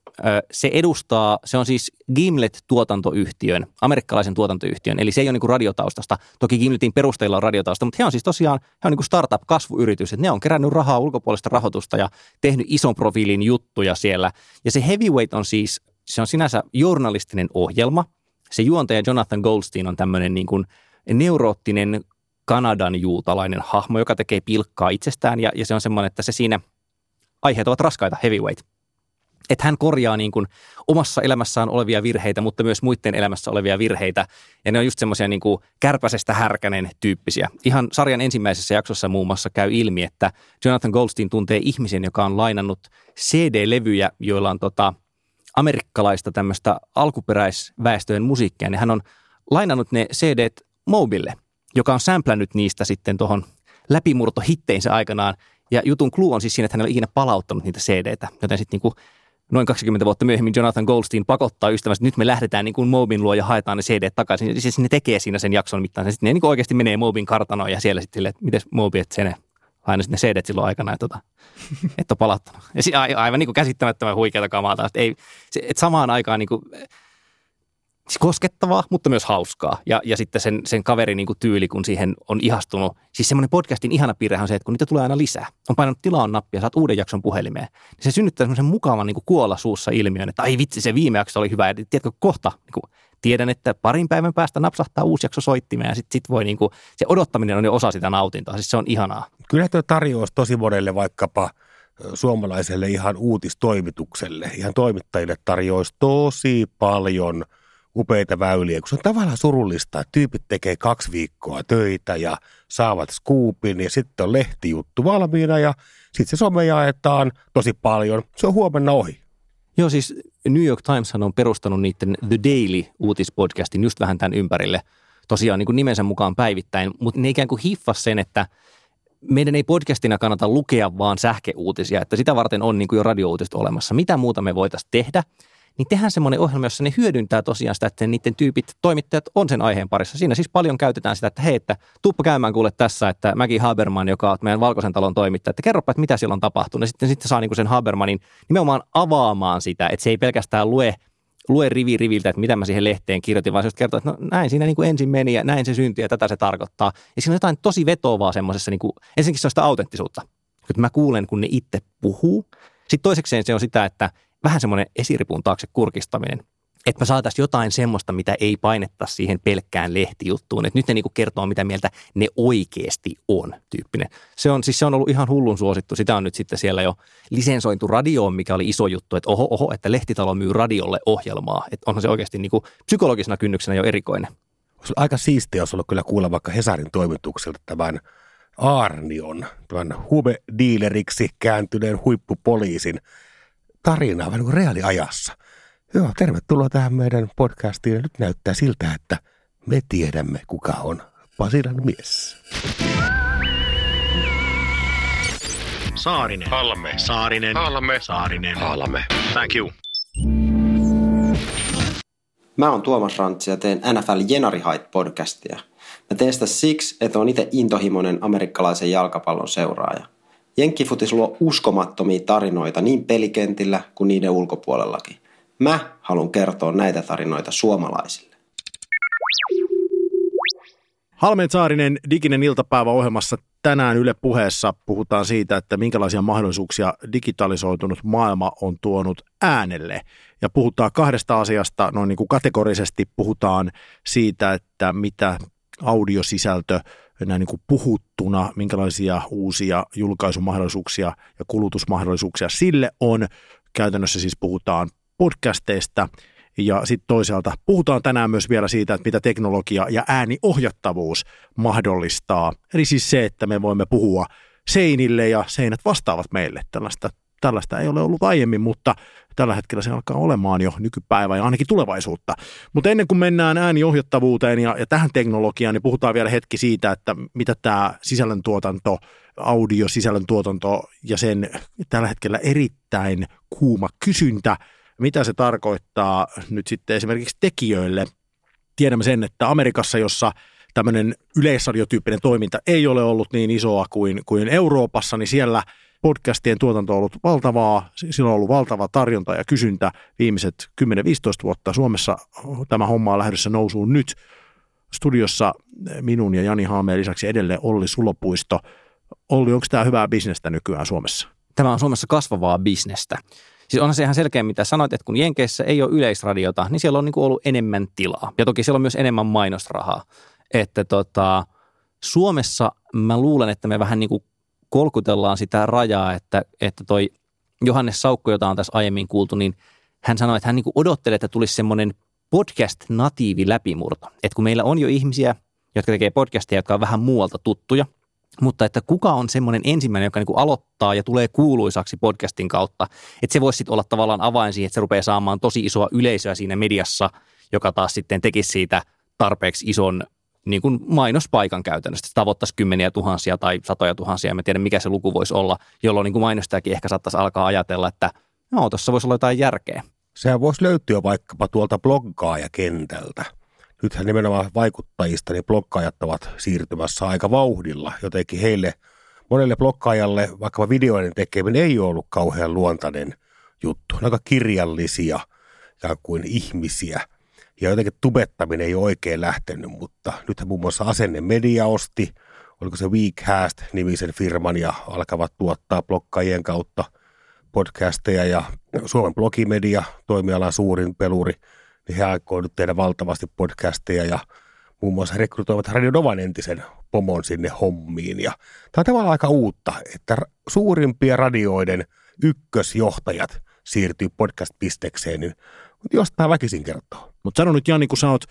se edustaa, se on siis Gimlet-tuotantoyhtiön, amerikkalaisen tuotantoyhtiön, eli se ei ole niin radiotaustasta. Toki Gimletin perusteilla on radiotausta, mutta he on siis tosiaan, he on niin startup-kasvuyritys, että ne on kerännyt rahaa ulkopuolista rahoitusta ja tehnyt ison profiilin juttuja siellä. Ja se Heavyweight on siis, se on sinänsä journalistinen ohjelma. Se juontaja Jonathan Goldstein on tämmöinen niin kuin neuroottinen Kanadan juutalainen hahmo, joka tekee pilkkaa itsestään ja, ja se on semmoinen, että se siinä aiheet ovat raskaita, heavyweight että hän korjaa niin kuin omassa elämässään olevia virheitä, mutta myös muiden elämässä olevia virheitä. Ja ne on just semmoisia niin kärpäsestä härkänen tyyppisiä. Ihan sarjan ensimmäisessä jaksossa muun muassa käy ilmi, että Jonathan Goldstein tuntee ihmisen, joka on lainannut CD-levyjä, joilla on tota, amerikkalaista tämmöistä alkuperäisväestöjen musiikkia. Ja hän on lainannut ne cd Mobille, joka on sämplännyt niistä sitten tuohon läpimurtohitteinsä aikanaan. Ja jutun clue on siis siinä, että hän ei ole ikinä palauttanut niitä CD-tä, joten sitten niin noin 20 vuotta myöhemmin Jonathan Goldstein pakottaa ystävänsä, nyt me lähdetään niin kuin Mobin luo ja haetaan ne CD takaisin. Ja siis ne tekee siinä sen jakson mittaan. Sitten ne niin kuin oikeasti menee Mobin kartanoon ja siellä sitten, että miten Mobi, että se aina sitten ne CD silloin aikana, että, tota, että on palattanut. Ja aivan niin kuin käsittämättömän huikeata kamaa taas. Että, ei, se, että samaan aikaan niin kuin, Siis koskettavaa, mutta myös hauskaa. Ja, ja sitten sen, sen kaverin niin kuin tyyli, kun siihen on ihastunut. Siis semmoinen podcastin ihana piirre on se, että kun niitä tulee aina lisää. On painanut tilaan nappia, saat uuden jakson puhelimeen. Niin se synnyttää semmoisen mukavan niin kuin kuolla suussa ilmiön, että ai vitsi, se viime jakso oli hyvä. Ja tiedätkö, kohta niin kuin, tiedän, että parin päivän päästä napsahtaa uusi jakso soittimeen ja sitten sit voi niin kuin, se odottaminen on jo osa sitä nautintoa. Siis se on ihanaa.
Kyllä tuo tarjous tosi monelle vaikkapa suomalaiselle ihan uutistoimitukselle, ihan toimittajille tarjoaisi tosi paljon – upeita väyliä, kun se on tavallaan surullista, että tyypit tekee kaksi viikkoa töitä ja saavat skuupin ja sitten on lehtijuttu valmiina ja sitten se some jaetaan tosi paljon. Se on huomenna ohi.
Joo, siis New York Times on perustanut niiden The Daily uutispodcastin just vähän tämän ympärille. Tosiaan niin kuin nimensä mukaan päivittäin, mutta ne ikään kuin hiffas sen, että meidän ei podcastina kannata lukea vaan sähkeuutisia, että sitä varten on niin kuin jo radiouutiset olemassa. Mitä muuta me voitaisiin tehdä? Niin tehdään semmoinen ohjelma, jossa ne hyödyntää tosiaan sitä, että niiden tyypit, toimittajat on sen aiheen parissa. Siinä siis paljon käytetään sitä, että hei, että tuuppa käymään kuule tässä, että Mäki Haberman, joka on meidän Valkoisen talon toimittaja, että kerropa, että mitä siellä on tapahtunut. Ja sitten, sitten saa niinku sen Habermanin nimenomaan avaamaan sitä, että se ei pelkästään lue lue rivi riviltä, että mitä mä siihen lehteen kirjoitin, vaan se kertoo, että no näin siinä niin kuin ensin meni ja näin se syntyi ja tätä se tarkoittaa. Ja siinä on jotain tosi vetovaa semmoisessa, niin kuin, ensinnäkin se on sitä autenttisuutta, että mä kuulen, kun ne itse puhuu. Sitten toisekseen se on sitä, että vähän semmoinen esiripun taakse kurkistaminen. Että me saataisiin jotain semmoista, mitä ei painetta siihen pelkkään lehtijuttuun. Että nyt ne niinku kertoo, mitä mieltä ne oikeasti on tyyppinen. Se on, siis se on ollut ihan hullun suosittu. Sitä on nyt sitten siellä jo lisensointu radioon, mikä oli iso juttu. Että oho, oho, että lehtitalo myy radiolle ohjelmaa. Että onhan se oikeasti niinku psykologisena kynnyksenä jo erikoinen.
Olisi aika siistiä, jos ollut kyllä kuulla vaikka Hesarin toimitukselta tämän Arnion, tämän huumediileriksi kääntyneen huippupoliisin tarinaa vähän niin kuin reaaliajassa. Joo, tervetuloa tähän meidän podcastiin. Ja nyt näyttää siltä, että me tiedämme, kuka on Pasilan mies.
Saarinen.
Halme.
Saarinen.
Halme.
Saarinen.
Halme.
Thank you.
Mä oon Tuomas Rantsi ja teen NFL Jenari Height podcastia. Mä teen sitä siksi, että on itse intohimoinen amerikkalaisen jalkapallon seuraaja – Jenkkifutis luo uskomattomia tarinoita niin pelikentillä kuin niiden ulkopuolellakin. Mä haluan kertoa näitä tarinoita suomalaisille.
Halmeen Saarinen diginen iltapäivä ohjelmassa tänään Yle puheessa puhutaan siitä, että minkälaisia mahdollisuuksia digitalisoitunut maailma on tuonut äänelle. Ja puhutaan kahdesta asiasta noin niin kuin kategorisesti. Puhutaan siitä, että mitä audiosisältö näin niin kuin puhuttuna, minkälaisia uusia julkaisumahdollisuuksia ja kulutusmahdollisuuksia sille on. Käytännössä siis puhutaan podcasteista ja sitten toisaalta puhutaan tänään myös vielä siitä, että mitä teknologia ja ääniohjattavuus mahdollistaa. Eli siis se, että me voimme puhua seinille ja seinät vastaavat meille. Tällaista, tällaista ei ole ollut aiemmin, mutta tällä hetkellä se alkaa olemaan jo nykypäivä ja ainakin tulevaisuutta. Mutta ennen kuin mennään ääniohjattavuuteen ja, ja tähän teknologiaan, niin puhutaan vielä hetki siitä, että mitä tämä sisällöntuotanto, audiosisällöntuotanto ja sen tällä hetkellä erittäin kuuma kysyntä – mitä se tarkoittaa nyt sitten esimerkiksi tekijöille. Tiedämme sen, että Amerikassa, jossa tämmöinen yleisradiotyyppinen toiminta ei ole ollut niin isoa kuin, kuin Euroopassa, niin siellä podcastien tuotanto on ollut valtavaa, sillä on ollut valtava tarjonta ja kysyntä viimeiset 10-15 vuotta. Suomessa tämä homma on lähdössä nousuun nyt. Studiossa minun ja Jani Haameen lisäksi edelleen Olli Sulopuisto. Olli, onko tämä hyvää bisnestä nykyään Suomessa?
Tämä on Suomessa kasvavaa bisnestä. Siis onhan se ihan selkeä, mitä sanoit, että kun Jenkeissä ei ole yleisradiota, niin siellä on niin ollut enemmän tilaa. Ja toki siellä on myös enemmän mainosrahaa. Että tota, Suomessa mä luulen, että me vähän niin kuin kolkutellaan sitä rajaa, että, että toi Johannes Saukko, jota on tässä aiemmin kuultu, niin hän sanoi, että hän niin odottelee, että tulisi semmoinen podcast-natiivi läpimurto. Että kun meillä on jo ihmisiä, jotka tekee podcastia, jotka on vähän muualta tuttuja – mutta että kuka on semmoinen ensimmäinen, joka niin aloittaa ja tulee kuuluisaksi podcastin kautta, että se voisi sitten olla tavallaan avain siihen, että se rupeaa saamaan tosi isoa yleisöä siinä mediassa, joka taas sitten tekisi siitä tarpeeksi ison niin kuin mainospaikan käytännössä. Tavoittaisi kymmeniä tuhansia tai satoja tuhansia, en tiedä mikä se luku voisi olla, jolloin niin kuin mainostajakin ehkä saattaisi alkaa ajatella, että no, tuossa voisi olla jotain järkeä.
Sehän voisi löytyä vaikkapa tuolta bloggaajakentältä nythän nimenomaan vaikuttajista, niin blokkaajat ovat siirtymässä aika vauhdilla. Jotenkin heille, monelle blokkaajalle vaikka videoiden tekeminen ei ole ollut kauhean luontainen juttu. Ne aika kirjallisia ja kuin ihmisiä. Ja jotenkin tubettaminen ei oikein lähtenyt, mutta nythän muun muassa Asenne Media osti, oliko se Weekhast-nimisen firman ja alkavat tuottaa blokkaajien kautta podcasteja ja Suomen blogimedia, toimialan suurin peluri – niin he aikoo nyt tehdä valtavasti podcasteja ja muun muassa rekrytoivat Radio Novan entisen pomon sinne hommiin. Ja tämä on tavallaan aika uutta, että suurimpia radioiden ykkösjohtajat siirtyy podcast-pistekseen, niin jostain väkisin kertoo.
Mutta sano nyt Jani, kun sä oot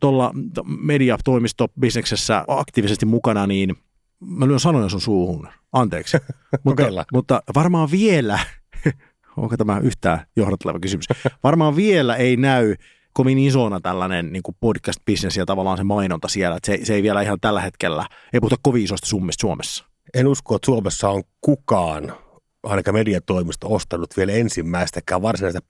tuolla mediatoimistobisneksessä aktiivisesti mukana, niin mä lyön sanoja sun suuhun. Anteeksi. mutta, mutta varmaan vielä Onko tämä yhtään johdatteleva kysymys? Varmaan vielä ei näy kovin isona tällainen niin podcast-bisnes ja tavallaan se mainonta siellä. Että se, se ei vielä ihan tällä hetkellä, ei puhuta kovin isosta summista Suomessa.
En usko, että Suomessa on kukaan, ainakaan mediatoimisto, ostanut vielä ensimmäistäkään varsinaista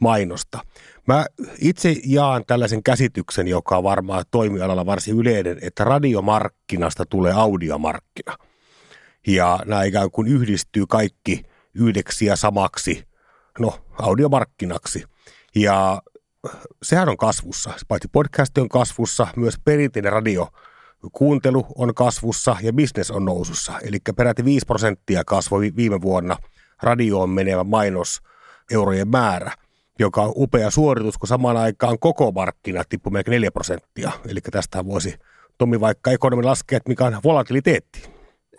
podcast-mainosta. Mä itse jaan tällaisen käsityksen, joka on varmaan toimialalla varsin yleinen, että radiomarkkinasta tulee audiomarkkina. Ja nämä ikään kuin yhdistyy kaikki – yhdeksi ja samaksi, no, audiomarkkinaksi. Ja sehän on kasvussa. Paitsi podcast on kasvussa, myös perinteinen radio kuuntelu on kasvussa ja business on nousussa. Eli peräti 5 prosenttia kasvoi viime vuonna radioon menevä mainos eurojen määrä, joka on upea suoritus, kun samaan aikaan koko markkina tippui melkein 4 prosenttia. Eli tästä voisi Tomi vaikka ekonomi laskea, että mikä on volatiliteetti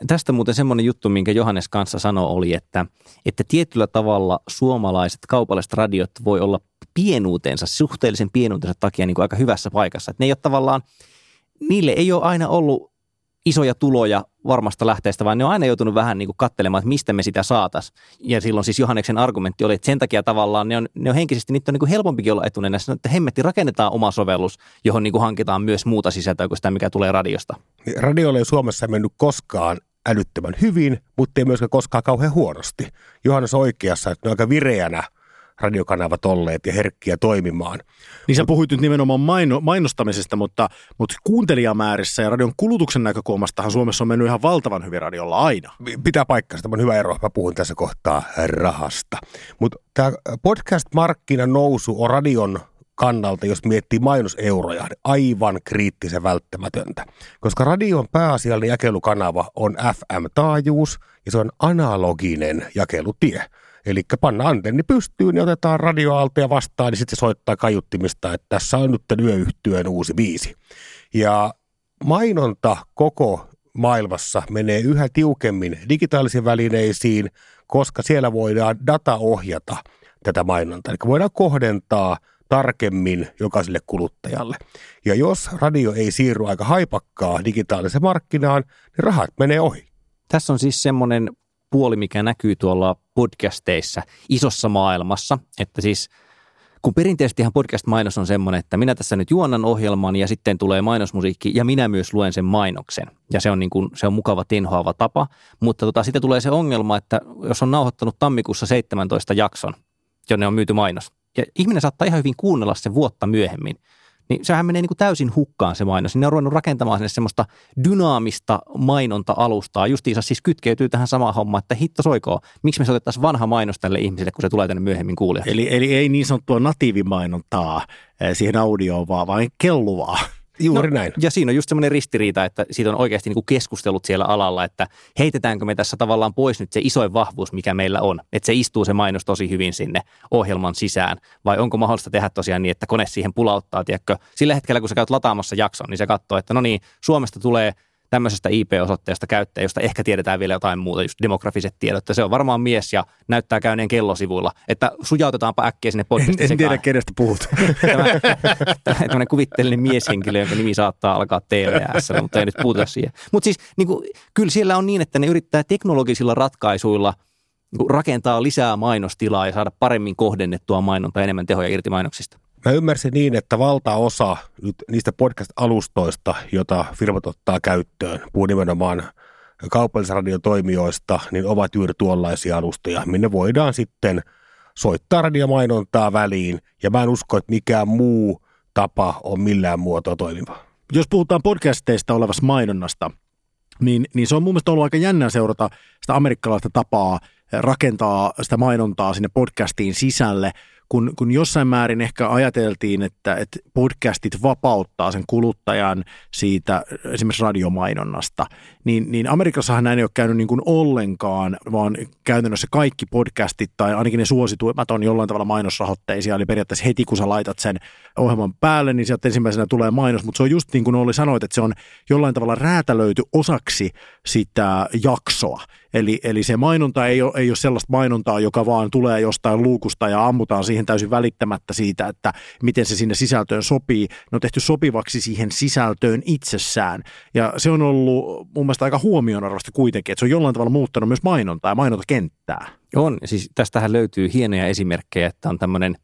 tästä muuten semmoinen juttu, minkä Johannes kanssa sanoi, oli, että, että tietyllä tavalla suomalaiset kaupalliset radiot voi olla pienuutensa, suhteellisen pienuutensa takia niin kuin aika hyvässä paikassa. Että ne ei ole tavallaan, niille ei ole aina ollut isoja tuloja varmasta lähteestä, vaan ne on aina joutunut vähän niin kuin katselemaan, että mistä me sitä saataisiin. Ja silloin siis Johanneksen argumentti oli, että sen takia tavallaan ne on, ne on henkisesti, niitä on niin kuin helpompikin olla etunenässä, että hemmetti rakennetaan oma sovellus, johon niin kuin hankitaan myös muuta sisältöä kuin sitä, mikä tulee radiosta.
Radio ei Suomessa mennyt koskaan älyttömän hyvin, mutta ei myöskään koskaan kauhean huonosti. Johannes oikeassa, että ne on aika vireänä radiokanavat olleet ja herkkiä toimimaan.
Niin sä puhuit nyt nimenomaan maino, mainostamisesta, mutta, mutta kuuntelijamäärissä ja radion kulutuksen näkökulmastahan Suomessa on mennyt ihan valtavan hyvin radiolla aina.
Pitää paikkaa, tämä on hyvä ero. Mä puhun tässä kohtaa rahasta. Mutta tämä podcast-markkinan nousu on radion kannalta, jos miettii mainoseuroja, niin aivan kriittisen välttämätöntä. Koska radion pääasiallinen jakelukanava on FM-taajuus ja se on analoginen jakelutie. Eli panna antenni pystyyn niin otetaan radioaaltoja vastaan, niin sitten se soittaa kaiuttimista, että tässä on nyt yöyhtyön uusi biisi. Ja mainonta koko maailmassa menee yhä tiukemmin digitaalisiin välineisiin, koska siellä voidaan dataohjata tätä mainontaa. Eli voidaan kohdentaa tarkemmin jokaiselle kuluttajalle. Ja jos radio ei siirry aika haipakkaa digitaaliseen markkinaan, niin rahat menee ohi.
Tässä on siis semmoinen puoli, mikä näkyy tuolla podcasteissa isossa maailmassa, että siis kun perinteisesti ihan podcast-mainos on semmoinen, että minä tässä nyt juonnan ohjelman ja sitten tulee mainosmusiikki ja minä myös luen sen mainoksen. Ja se on, niin kuin, se on mukava tenhoava tapa, mutta tota, sitten tulee se ongelma, että jos on nauhoittanut tammikuussa 17 jakson, jonne on myyty mainos, ja ihminen saattaa ihan hyvin kuunnella sen vuotta myöhemmin, niin sehän menee niin kuin täysin hukkaan se mainos. Ne on ruvennut rakentamaan sinne semmoista dynaamista mainonta-alustaa. Justiinsa siis kytkeytyy tähän samaan hommaan, että hitto soikoo. Miksi me otettaisiin vanha mainos tälle ihmiselle, kun se tulee tänne myöhemmin kuulijaksi?
Eli, eli ei niin sanottua natiivimainontaa eh, siihen audioon, vaan vain kelluvaa.
Juuri no, näin.
Ja siinä on just semmoinen ristiriita, että siitä on oikeasti niin kuin keskustelut siellä alalla, että heitetäänkö me tässä tavallaan pois nyt se isoin vahvuus, mikä meillä on. Että se istuu se mainos tosi hyvin sinne ohjelman sisään. Vai onko mahdollista tehdä tosiaan niin, että kone siihen pulauttaa, tiedätkö? Sillä hetkellä, kun sä käyt lataamassa jakson, niin se katsoo, että no niin, Suomesta tulee – tämmöisestä IP-osoitteesta käyttäjä, josta ehkä tiedetään vielä jotain muuta, just demografiset tiedot, että se on varmaan mies ja näyttää käyneen kellosivuilla, että sujautetaanpa äkkiä sinne podcastiin.
En, en tiedä, kenestä puhut.
Tämä, tämmöinen kuvitteellinen mieshenkilö, jonka nimi saattaa alkaa TVS, mutta ei nyt puhuta siihen. Mutta siis niin kuin, kyllä siellä on niin, että ne yrittää teknologisilla ratkaisuilla niin rakentaa lisää mainostilaa ja saada paremmin kohdennettua mainontaa enemmän tehoja irti mainoksista.
Mä ymmärsin niin, että valtaosa niistä podcast-alustoista, jota firmat ottaa käyttöön, puhuu nimenomaan kaupallisradiotoimijoista, niin ovat juuri tuollaisia alustoja, minne voidaan sitten soittaa radiomainontaa väliin, ja mä en usko, että mikään muu tapa on millään muotoa toimiva.
Jos puhutaan podcasteista olevasta mainonnasta, niin, niin se on mun mielestä ollut aika jännää seurata sitä amerikkalaista tapaa rakentaa sitä mainontaa sinne podcastiin sisälle – kun, kun jossain määrin ehkä ajateltiin, että, että podcastit vapauttaa sen kuluttajan siitä esimerkiksi radiomainonnasta, niin, niin Amerikassahan näin ei ole käynyt niin kuin ollenkaan, vaan käytännössä kaikki podcastit tai ainakin ne suosituimmat on jollain tavalla mainosrahoitteisia, eli periaatteessa heti kun sä laitat sen ohjelman päälle, niin sieltä ensimmäisenä tulee mainos, mutta se on just niin kuin Olli sanoit, että se on jollain tavalla räätälöity osaksi sitä jaksoa. Eli, eli se mainonta ei ole, ei ole sellaista mainontaa, joka vaan tulee jostain luukusta ja ammutaan siihen täysin välittämättä siitä, että miten se sinne sisältöön sopii. Ne on tehty sopivaksi siihen sisältöön itsessään. Ja se on ollut mun mielestä aika huomionarvoista kuitenkin, että se on jollain tavalla muuttanut myös mainontaa ja mainontakenttää.
On, siis tästähän löytyy hienoja esimerkkejä, että on tämmöinen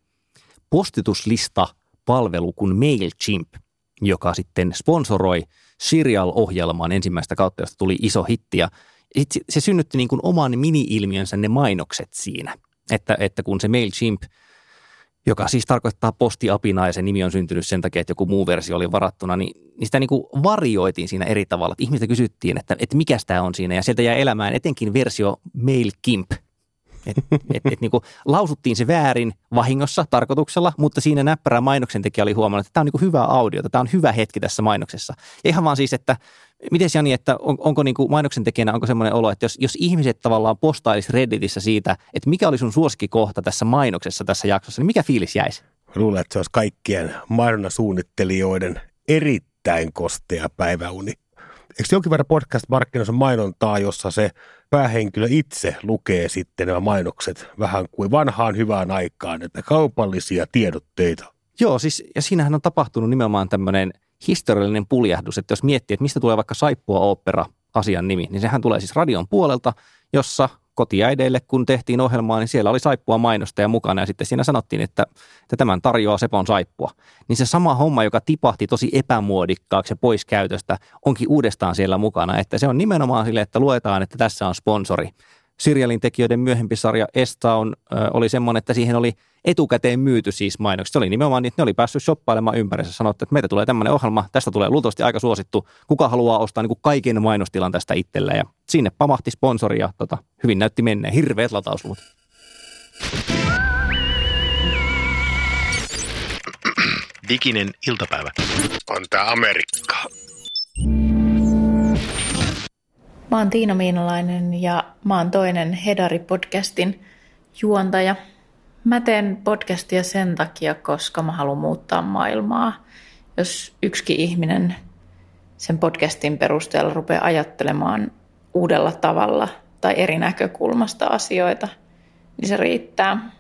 postituslista palvelu kuin MailChimp, joka sitten sponsoroi Serial-ohjelman ensimmäistä kautta, josta tuli iso hitti. Ja se synnytti niin kuin oman mini-ilmiönsä ne mainokset siinä, että, että kun se MailChimp, joka siis tarkoittaa postiapinaa ja se nimi on syntynyt sen takia, että joku muu versio oli varattuna, niin, niin sitä niin kuin varioitiin siinä eri tavalla. Ihmistä kysyttiin, että, että mikä tämä on siinä ja sieltä jäi elämään etenkin versio MailKimp – et, et, et niin kuin lausuttiin se väärin vahingossa tarkoituksella, mutta siinä näppärä mainoksen tekijä oli huomannut, että tämä on niin hyvä audio, tämä on hyvä hetki tässä mainoksessa. Ja ihan vaan siis, että miten Jani, että on, onko niin kuin mainoksen tekijänä, onko semmoinen olo, että jos, jos ihmiset tavallaan postailisi Redditissä siitä, että mikä oli sun suosikkikohta tässä mainoksessa tässä jaksossa, niin mikä fiilis jäisi?
Luulen, että se olisi kaikkien mainonnasuunnittelijoiden erittäin kostea päiväuni. Eikö jonkin verran podcast-markkinoissa mainontaa, jossa se päähenkilö itse lukee sitten nämä mainokset vähän kuin vanhaan hyvään aikaan, että kaupallisia tiedotteita.
Joo, siis ja siinähän on tapahtunut nimenomaan tämmöinen historiallinen puljahdus, että jos miettii, että mistä tulee vaikka Saippua opera asian nimi, niin sehän tulee siis radion puolelta, jossa kotiäideille, kun tehtiin ohjelmaa, niin siellä oli saippua mainosta ja mukana ja sitten siinä sanottiin, että, että tämän tarjoaa Sepon saippua. Niin se sama homma, joka tipahti tosi epämuodikkaaksi ja pois käytöstä, onkin uudestaan siellä mukana. Että se on nimenomaan sille, että luetaan, että tässä on sponsori. Serialin tekijöiden myöhempi sarja Estown oli semmoinen, että siihen oli etukäteen myyty siis mainokset. Se oli nimenomaan niin, että ne oli päässyt shoppailemaan ympärissä. Sanottu, että meitä tulee tämmöinen ohjelma, tästä tulee luultavasti aika suosittu. Kuka haluaa ostaa niin kuin kaiken mainostilan tästä itselleen. Ja sinne pamahti sponsori ja tota, hyvin näytti menneen. Hirveät latausluvut.
Diginen iltapäivä.
On tää Amerikka.
Mä oon Tiina Miinalainen ja mä oon toinen Hedari-podcastin juontaja. Mä teen podcastia sen takia, koska mä haluan muuttaa maailmaa. Jos yksikin ihminen sen podcastin perusteella rupeaa ajattelemaan uudella tavalla tai eri näkökulmasta asioita, niin se riittää.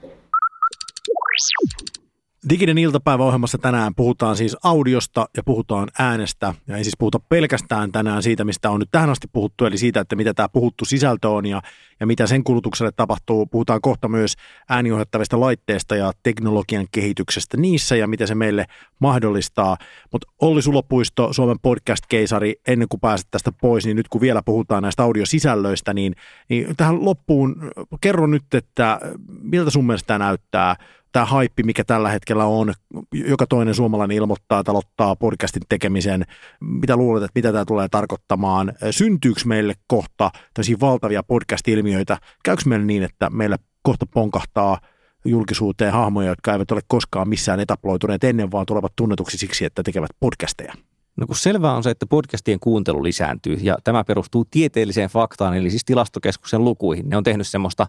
Diginen iltapäiväohjelmassa tänään puhutaan siis audiosta ja puhutaan äänestä. Ja ei siis puhuta pelkästään tänään siitä, mistä on nyt tähän asti puhuttu, eli siitä, että mitä tämä puhuttu sisältö on ja, ja mitä sen kulutukselle tapahtuu. Puhutaan kohta myös ääniohjattavista laitteista ja teknologian kehityksestä niissä ja mitä se meille mahdollistaa. Mutta Olli Sulopuisto, Suomen podcast-keisari, ennen kuin pääset tästä pois, niin nyt kun vielä puhutaan näistä audiosisällöistä, niin, niin tähän loppuun kerro nyt, että miltä sun mielestä tämä näyttää – tämä haippi, mikä tällä hetkellä on, joka toinen suomalainen ilmoittaa, että aloittaa podcastin tekemisen. Mitä luulet, että mitä tämä tulee tarkoittamaan? Syntyykö meille kohta tällaisia valtavia podcast-ilmiöitä? Käykö meillä niin, että meillä kohta ponkahtaa julkisuuteen hahmoja, jotka eivät ole koskaan missään etaploituneet ennen, vaan tulevat tunnetuksi siksi, että tekevät podcasteja?
No kun selvää on se, että podcastien kuuntelu lisääntyy ja tämä perustuu tieteelliseen faktaan, eli siis tilastokeskuksen lukuihin. Ne on tehnyt semmoista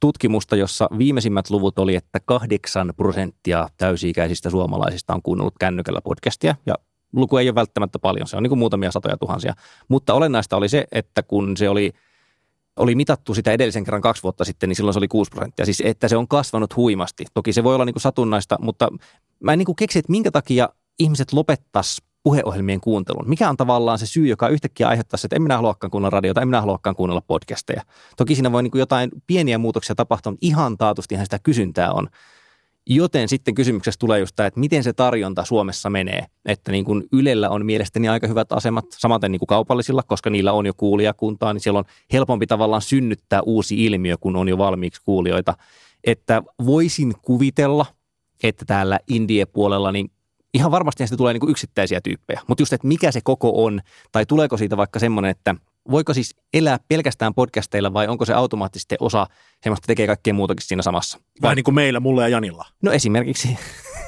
tutkimusta, jossa viimeisimmät luvut oli, että kahdeksan prosenttia täysi-ikäisistä suomalaisista on kuunnellut kännykällä podcastia ja luku ei ole välttämättä paljon, se on niin kuin muutamia satoja tuhansia. Mutta olennaista oli se, että kun se oli, oli mitattu sitä edellisen kerran kaksi vuotta sitten, niin silloin se oli 6 prosenttia. Siis että se on kasvanut huimasti. Toki se voi olla niin kuin satunnaista, mutta mä en niin kuin keksi, että minkä takia ihmiset lopettaisi puheohjelmien kuuntelun? Mikä on tavallaan se syy, joka yhtäkkiä aiheuttaisi, että en minä haluakaan kuunnella radiota, en minä haluakaan kuunnella podcasteja. Toki siinä voi niin jotain pieniä muutoksia tapahtua, mutta ihan taatustihan sitä kysyntää on. Joten sitten kysymyksessä tulee just tämä, että miten se tarjonta Suomessa menee. Että niin kuin Ylellä on mielestäni aika hyvät asemat, samaten niin kuin kaupallisilla, koska niillä on jo kuulijakuntaa, niin siellä on helpompi tavallaan synnyttää uusi ilmiö, kun on jo valmiiksi kuulijoita. Että voisin kuvitella, että täällä indie-puolella niin ihan varmasti siitä tulee niin kuin yksittäisiä tyyppejä, mutta just, että mikä se koko on, tai tuleeko siitä vaikka semmoinen, että voiko siis elää pelkästään podcasteilla vai onko se automaattisesti osa semmoista tekee kaikkea muutakin siinä samassa?
Vähän niin kuin meillä, mulla ja Janilla.
No esimerkiksi.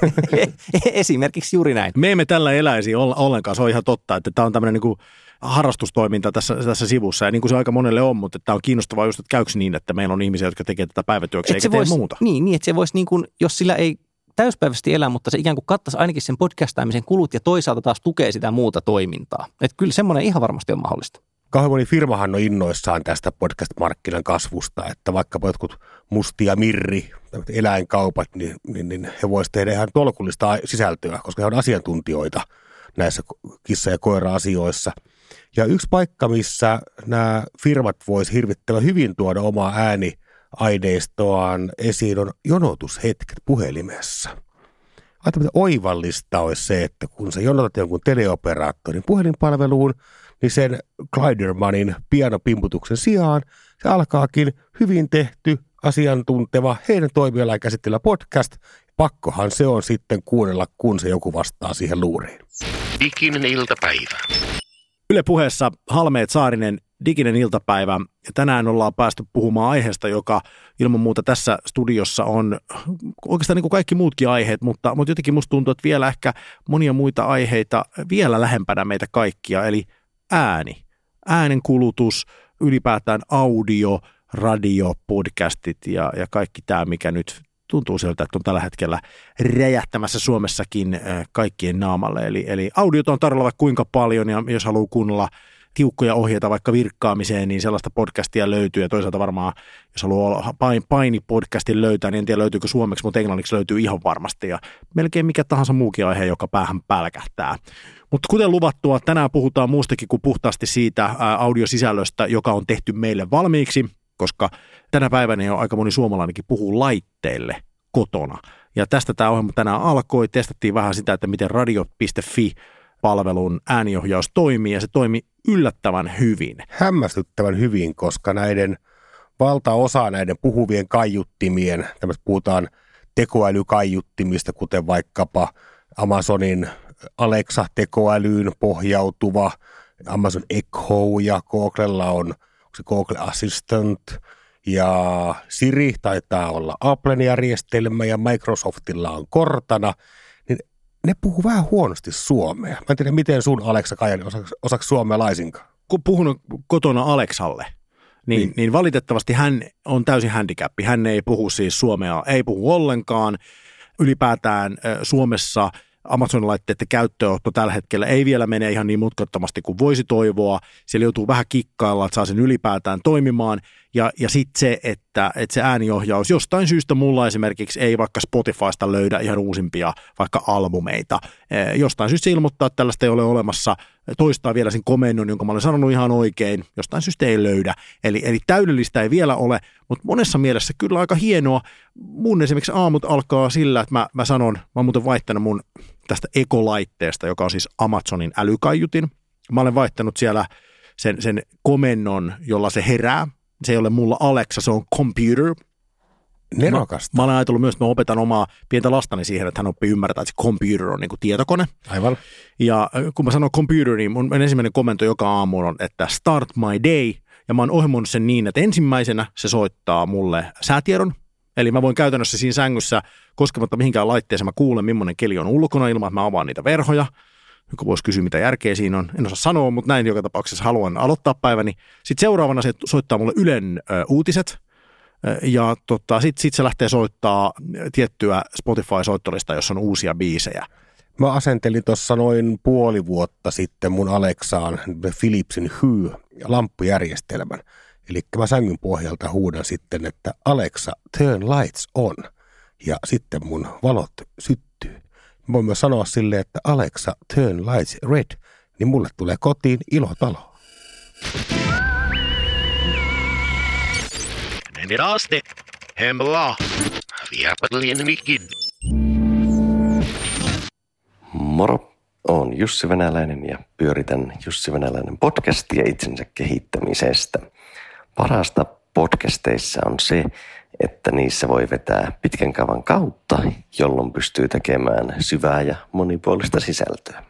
esimerkiksi juuri näin.
Me emme tällä eläisi ollenkaan, se on ihan totta, että tämä on tämmöinen niin kuin harrastustoiminta tässä, tässä sivussa, ja niin kuin se aika monelle on, mutta tämä on kiinnostavaa just, että käykö niin, että meillä on ihmisiä, jotka tekevät tätä päivätyöksi, eikä
vois,
tee muuta.
Niin, niin, että se voisi, niin kuin, jos sillä ei täyspäiväisesti elää, mutta se ikään kuin kattaisi ainakin sen podcastaamisen kulut ja toisaalta taas tukee sitä muuta toimintaa. Että kyllä semmoinen ihan varmasti on mahdollista.
Kauhean moni firmahan on innoissaan tästä podcast-markkinan kasvusta, että vaikka jotkut mustia mirri, eläinkaupat, niin, niin, niin he voisivat tehdä ihan tolkullista sisältöä, koska he on asiantuntijoita näissä kissa- ja koira-asioissa. Ja yksi paikka, missä nämä firmat voisivat hirvittävän hyvin tuoda omaa ääni – aineistoaan esiin on jonotushetket puhelimessa. Että oivallista olisi se, että kun sä jonotat jonkun teleoperaattorin puhelinpalveluun, niin sen Glidermanin pianopimputuksen sijaan se alkaakin hyvin tehty, asiantunteva, heidän toimialaan käsittelevä podcast. Pakkohan se on sitten kuunnella, kun se joku vastaa siihen luuriin.
Diginen iltapäivä.
Yle puheessa Halmeet Saarinen diginen iltapäivä. Ja tänään ollaan päästy puhumaan aiheesta, joka ilman muuta tässä studiossa on oikeastaan niin kuin kaikki muutkin aiheet, mutta, mutta jotenkin musta tuntuu, että vielä ehkä monia muita aiheita vielä lähempänä meitä kaikkia, eli ääni. Äänen kulutus, ylipäätään audio, radio, podcastit ja, ja kaikki tämä, mikä nyt tuntuu siltä, että on tällä hetkellä räjähtämässä Suomessakin kaikkien naamalle. Eli, eli audiot on tarjolla kuinka paljon ja jos haluaa kuunnella tiukkoja ohjeita vaikka virkkaamiseen, niin sellaista podcastia löytyy ja toisaalta varmaan, jos haluaa painipodcastin löytää, niin en tiedä löytyykö suomeksi, mutta englanniksi löytyy ihan varmasti ja melkein mikä tahansa muukin aihe, joka päähän pälkähtää. Mutta kuten luvattua, tänään puhutaan muustakin kuin puhtaasti siitä audiosisällöstä, joka on tehty meille valmiiksi, koska tänä päivänä jo aika moni suomalainenkin puhuu laitteille kotona. Ja tästä tämä ohjelma tänään alkoi. Testattiin vähän sitä, että miten radio.fi palvelun ääniohjaus toimii ja se toimi yllättävän hyvin.
Hämmästyttävän hyvin, koska näiden valtaosa näiden puhuvien kaiuttimien, tämmöistä puhutaan tekoälykaiuttimista, kuten vaikkapa Amazonin Alexa-tekoälyyn pohjautuva Amazon Echo ja Googlella on se Google Assistant ja Siri taitaa olla Applen järjestelmä ja Microsoftilla on Cortana, ne puhuu vähän huonosti suomea. Mä en tiedä, miten sun Aleksa Kajani osaksi, osaksi suomea laisinkaan.
kun puhunut kotona Aleksalle, niin, niin.
Niin.
valitettavasti hän on täysin handicappi. Hän ei puhu siis suomea, ei puhu ollenkaan. Ylipäätään Suomessa Amazon-laitteiden käyttöönotto tällä hetkellä ei vielä mene ihan niin mutkattomasti kuin voisi toivoa. Siellä joutuu vähän kikkailla, että saa sen ylipäätään toimimaan. Ja, ja sitten se, että, että se ääniohjaus jostain syystä mulla esimerkiksi ei vaikka Spotifysta löydä ihan uusimpia vaikka albumeita. Eh, Jostain syystä se ilmoittaa, että tällaista ei ole olemassa. Toistaa vielä sen komennon, jonka mä olen sanonut ihan oikein. Jostain syystä ei löydä. Eli, eli täydellistä ei vielä ole, mutta monessa mielessä kyllä aika hienoa. Mun esimerkiksi aamut alkaa sillä, että mä, mä sanon, mä oon muuten vaihtanut mun tästä ekolaitteesta, joka on siis Amazonin älykaiutin. Mä olen vaihtanut siellä sen, sen komennon, jolla se herää. Se ei ole mulla Alexa, se on computer.
Nerokasta.
Mä, mä olen ajatellut myös, että mä opetan omaa pientä lastani siihen, että hän oppii ymmärtää, että se computer on niin kuin tietokone.
Aivan.
Ja kun mä sanon computer, niin mun ensimmäinen komento joka aamu on, että start my day. Ja mä oon ohjelmoinut sen niin, että ensimmäisenä se soittaa mulle säätiedon. Eli mä voin käytännössä siinä sängyssä, koskematta mihinkään laitteeseen, mä kuulen, millainen keli on ulkona ilman, että mä avaan niitä verhoja. Joku voisi kysyä, mitä järkeä siinä on. En osaa sanoa, mutta näin joka tapauksessa haluan aloittaa päiväni. Sitten seuraavana se soittaa mulle Ylen ö, uutiset. Ja tota, sitten sit se lähtee soittaa tiettyä Spotify-soittolista, jossa on uusia biisejä.
Mä asentelin tuossa noin puoli vuotta sitten mun Alexaan Philipsin Hue-lamppujärjestelmän. Eli mä sängyn pohjalta huudan sitten, että Alexa, turn lights on. Ja sitten mun valot syttyy. Voin myös sanoa silleen, että Alexa, turn lights red. Niin mulle tulee kotiin ilotalo.
Men i raste. Hemla. Viapatlien mikin.
Moro, olen Jussi Venäläinen ja pyöritän Jussi Venäläinen podcastia itsensä kehittämisestä. Parasta podcasteissa on se, että niissä voi vetää pitkän kaavan kautta, jolloin pystyy tekemään syvää ja monipuolista sisältöä.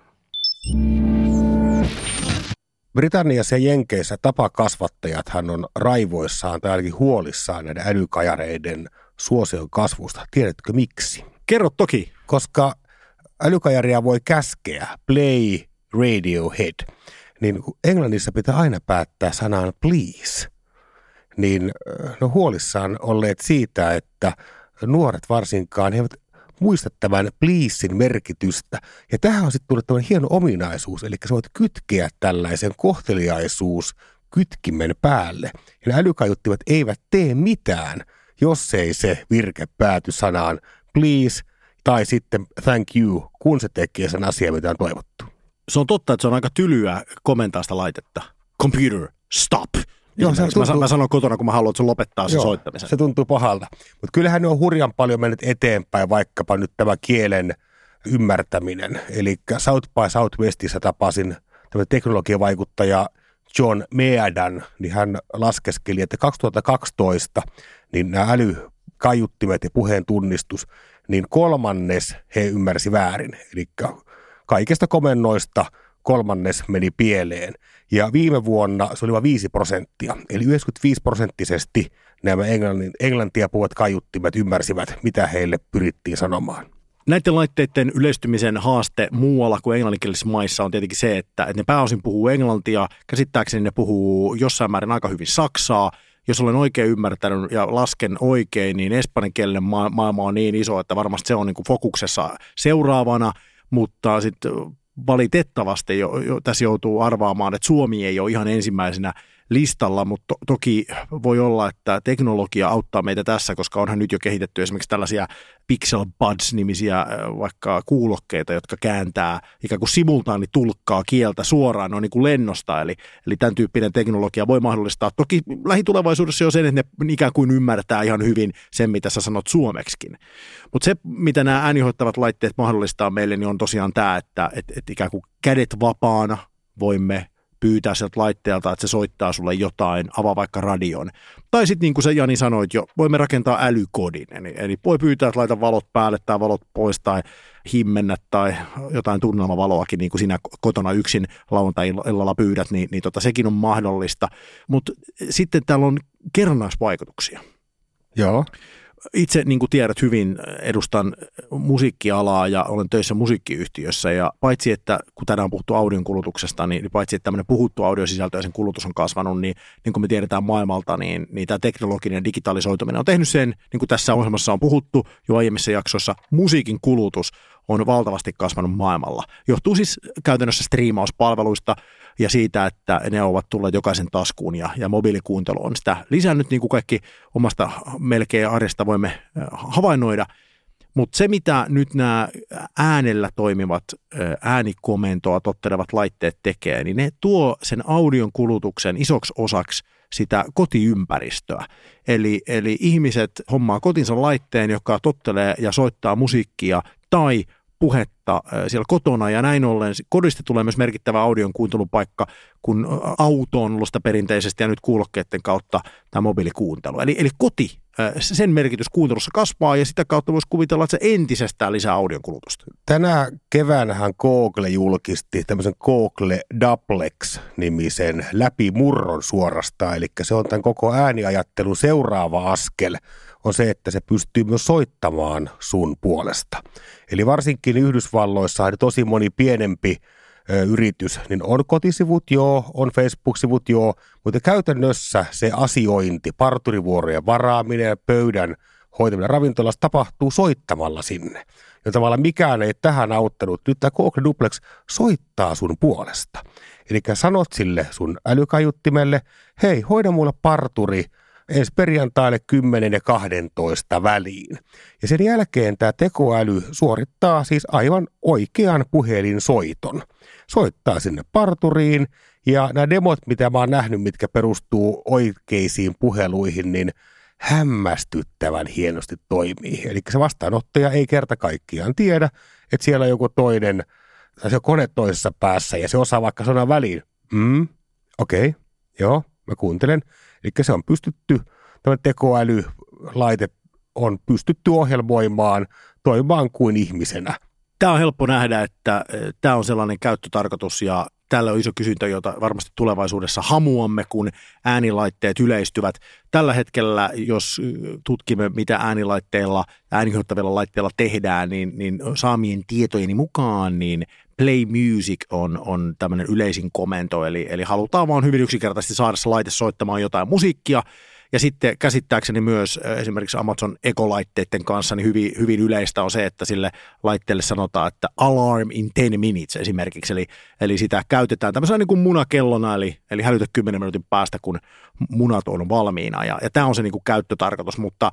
Britanniassa ja Jenkeissä tapakasvattajathan on raivoissaan tai ainakin huolissaan näiden älykajareiden suosion kasvusta. Tiedätkö miksi?
Kerro toki.
Koska älykajaria voi käskeä, play Radiohead, niin Englannissa pitää aina päättää sanan please. Niin äh, no huolissaan olleet siitä, että nuoret varsinkaan he eivät muista tämän pleasein merkitystä. Ja tähän on sitten tullut tämmöinen hieno ominaisuus, eli sä voit kytkeä tällaisen kohteliaisuus kytkimen päälle. Ja ne eivät tee mitään, jos ei se virke pääty sanaan please tai sitten thank you, kun se tekee sen asian, mitä on toivottu.
Se on totta, että se on aika tylyä komentaa sitä laitetta. Computer, stop.
Joo, se
Esimerkiksi mä,
tuntuu-
mä sanon kotona, kun mä haluan, että se lopettaa sen
Joo,
soittamisen.
Se tuntuu pahalta. Mutta kyllähän ne on hurjan paljon mennyt eteenpäin, vaikkapa nyt tämä kielen ymmärtäminen. Eli South by Southwestissa tapasin tämä teknologiavaikuttaja John Meadan, niin hän laskeskeli, että 2012 niin nämä älykaiuttimet ja puheen tunnistus, niin kolmannes he ymmärsi väärin. Eli kaikista komennoista kolmannes meni pieleen. Ja viime vuonna se oli vain 5 prosenttia. Eli 95 prosenttisesti nämä englantia puhuvat kaiuttimet ymmärsivät, mitä heille pyrittiin sanomaan.
Näiden laitteiden yleistymisen haaste muualla kuin englanninkielisissä maissa on tietenkin se, että, että ne pääosin puhuu englantia. Käsittääkseni ne puhuu jossain määrin aika hyvin saksaa. Jos olen oikein ymmärtänyt ja lasken oikein, niin espanjankielinen ma- maailma on niin iso, että varmasti se on niin kuin fokuksessa seuraavana, mutta sitten valitettavasti jo, jo, tässä joutuu arvaamaan, että Suomi ei ole ihan ensimmäisenä listalla, mutta to, toki voi olla, että teknologia auttaa meitä tässä, koska onhan nyt jo kehitetty esimerkiksi tällaisia Pixel Buds-nimisiä äh, vaikka kuulokkeita, jotka kääntää ikään kuin simultaani tulkkaa kieltä suoraan noin niin kuin lennosta, eli, eli tämän tyyppinen teknologia voi mahdollistaa. Toki lähitulevaisuudessa jo sen, että ne ikään kuin ymmärtää ihan hyvin sen, mitä sä sanot suomeksikin. Mutta se, mitä nämä äänihoittavat laitteet mahdollistaa meille, niin on tosiaan tämä, että et, et ikään kuin kädet vapaana voimme pyytää sieltä laitteelta, että se soittaa sulle jotain, avaa vaikka radion. Tai sitten niin kuin sä Jani sanoit jo, voimme rakentaa älykodin. Eli, eli voi pyytää, että laita valot päälle tai valot pois tai himmennä tai jotain tunnelmavaloakin, niin kuin sinä kotona yksin lauantai-illalla pyydät, niin, niin tota, sekin on mahdollista. Mutta sitten täällä on kerrannaisvaikutuksia.
Joo.
Itse, niin kuin tiedät hyvin, edustan musiikkialaa ja olen töissä musiikkiyhtiössä. Ja paitsi, että kun tänään on puhuttu audion kulutuksesta, niin paitsi, että tämmöinen puhuttu audiosisältö ja sen kulutus on kasvanut, niin, niin kuin me tiedetään maailmalta, niin, niin tämä teknologinen digitalisoituminen on tehnyt sen, niin kuin tässä ohjelmassa on puhuttu jo aiemmissa jaksoissa, musiikin kulutus on valtavasti kasvanut maailmalla. Johtuu siis käytännössä striimauspalveluista ja siitä, että ne ovat tulleet jokaisen taskuun ja, ja mobiilikuuntelu on sitä lisännyt, niin kuin kaikki omasta melkein arjesta voimme äh, havainnoida. Mutta se, mitä nyt nämä äänellä toimivat äh, äänikomentoa tottelevat laitteet tekee, niin ne tuo sen audion kulutuksen isoksi osaksi sitä kotiympäristöä. Eli, eli ihmiset hommaa kotinsa laitteen, joka tottelee ja soittaa musiikkia tai puhetta siellä kotona ja näin ollen kodista tulee myös merkittävä audion kuuntelupaikka, kun auto on ollut sitä perinteisesti ja nyt kuulokkeiden kautta tämä mobiilikuuntelu. Eli, eli koti, sen merkitys kuuntelussa kasvaa ja sitä kautta voisi kuvitella, että se entisestään lisää audion kulutusta.
Tänä keväänähän Google julkisti tämmöisen Google Duplex-nimisen läpimurron suorastaan, eli se on tämän koko ääniajattelun seuraava askel on se, että se pystyy myös soittamaan sun puolesta. Eli varsinkin Yhdysvalloissa on tosi moni pienempi ö, yritys, niin on kotisivut joo, on Facebook-sivut joo, mutta käytännössä se asiointi, parturivuorojen varaaminen pöydän hoitaminen ravintolassa tapahtuu soittamalla sinne. Ja tavallaan mikään ei tähän auttanut. Nyt tämä Google Duplex soittaa sun puolesta. Eli sanot sille sun älykajuttimelle, hei, hoida mulle parturi – ensi perjantaille 10 ja 12 väliin. Ja sen jälkeen tämä tekoäly suorittaa siis aivan oikean puhelinsoiton. Soittaa sinne parturiin ja nämä demot, mitä mä oon nähnyt, mitkä perustuu oikeisiin puheluihin, niin hämmästyttävän hienosti toimii. Eli se vastaanottaja ei kerta kaikkiaan tiedä, että siellä on joku toinen, tai se kone toisessa päässä ja se osaa vaikka sanoa väliin, mm, okei, okay, joo, mä kuuntelen. Eli se on pystytty, tämä tekoälylaite on pystytty ohjelmoimaan toimimaan kuin ihmisenä.
Tämä on helppo nähdä, että tämä on sellainen käyttötarkoitus ja tällä on iso kysyntä, jota varmasti tulevaisuudessa hamuamme, kun äänilaitteet yleistyvät. Tällä hetkellä, jos tutkimme, mitä äänilaitteilla, äänihoittavilla laitteilla tehdään, niin, niin saamien tietojeni mukaan, niin play music on, on tämmöinen yleisin komento, eli, eli halutaan vaan hyvin yksinkertaisesti saada se laite soittamaan jotain musiikkia, ja sitten käsittääkseni myös esimerkiksi Amazon ekolaitteiden kanssa niin hyvin, hyvin yleistä on se, että sille laitteelle sanotaan, että alarm in 10 minutes esimerkiksi. Eli, eli sitä käytetään tämmöisenä niin kuin munakellona, eli, eli hälytä 10 minuutin päästä, kun munat on valmiina. Ja, ja tämä on se niin kuin käyttötarkoitus, mutta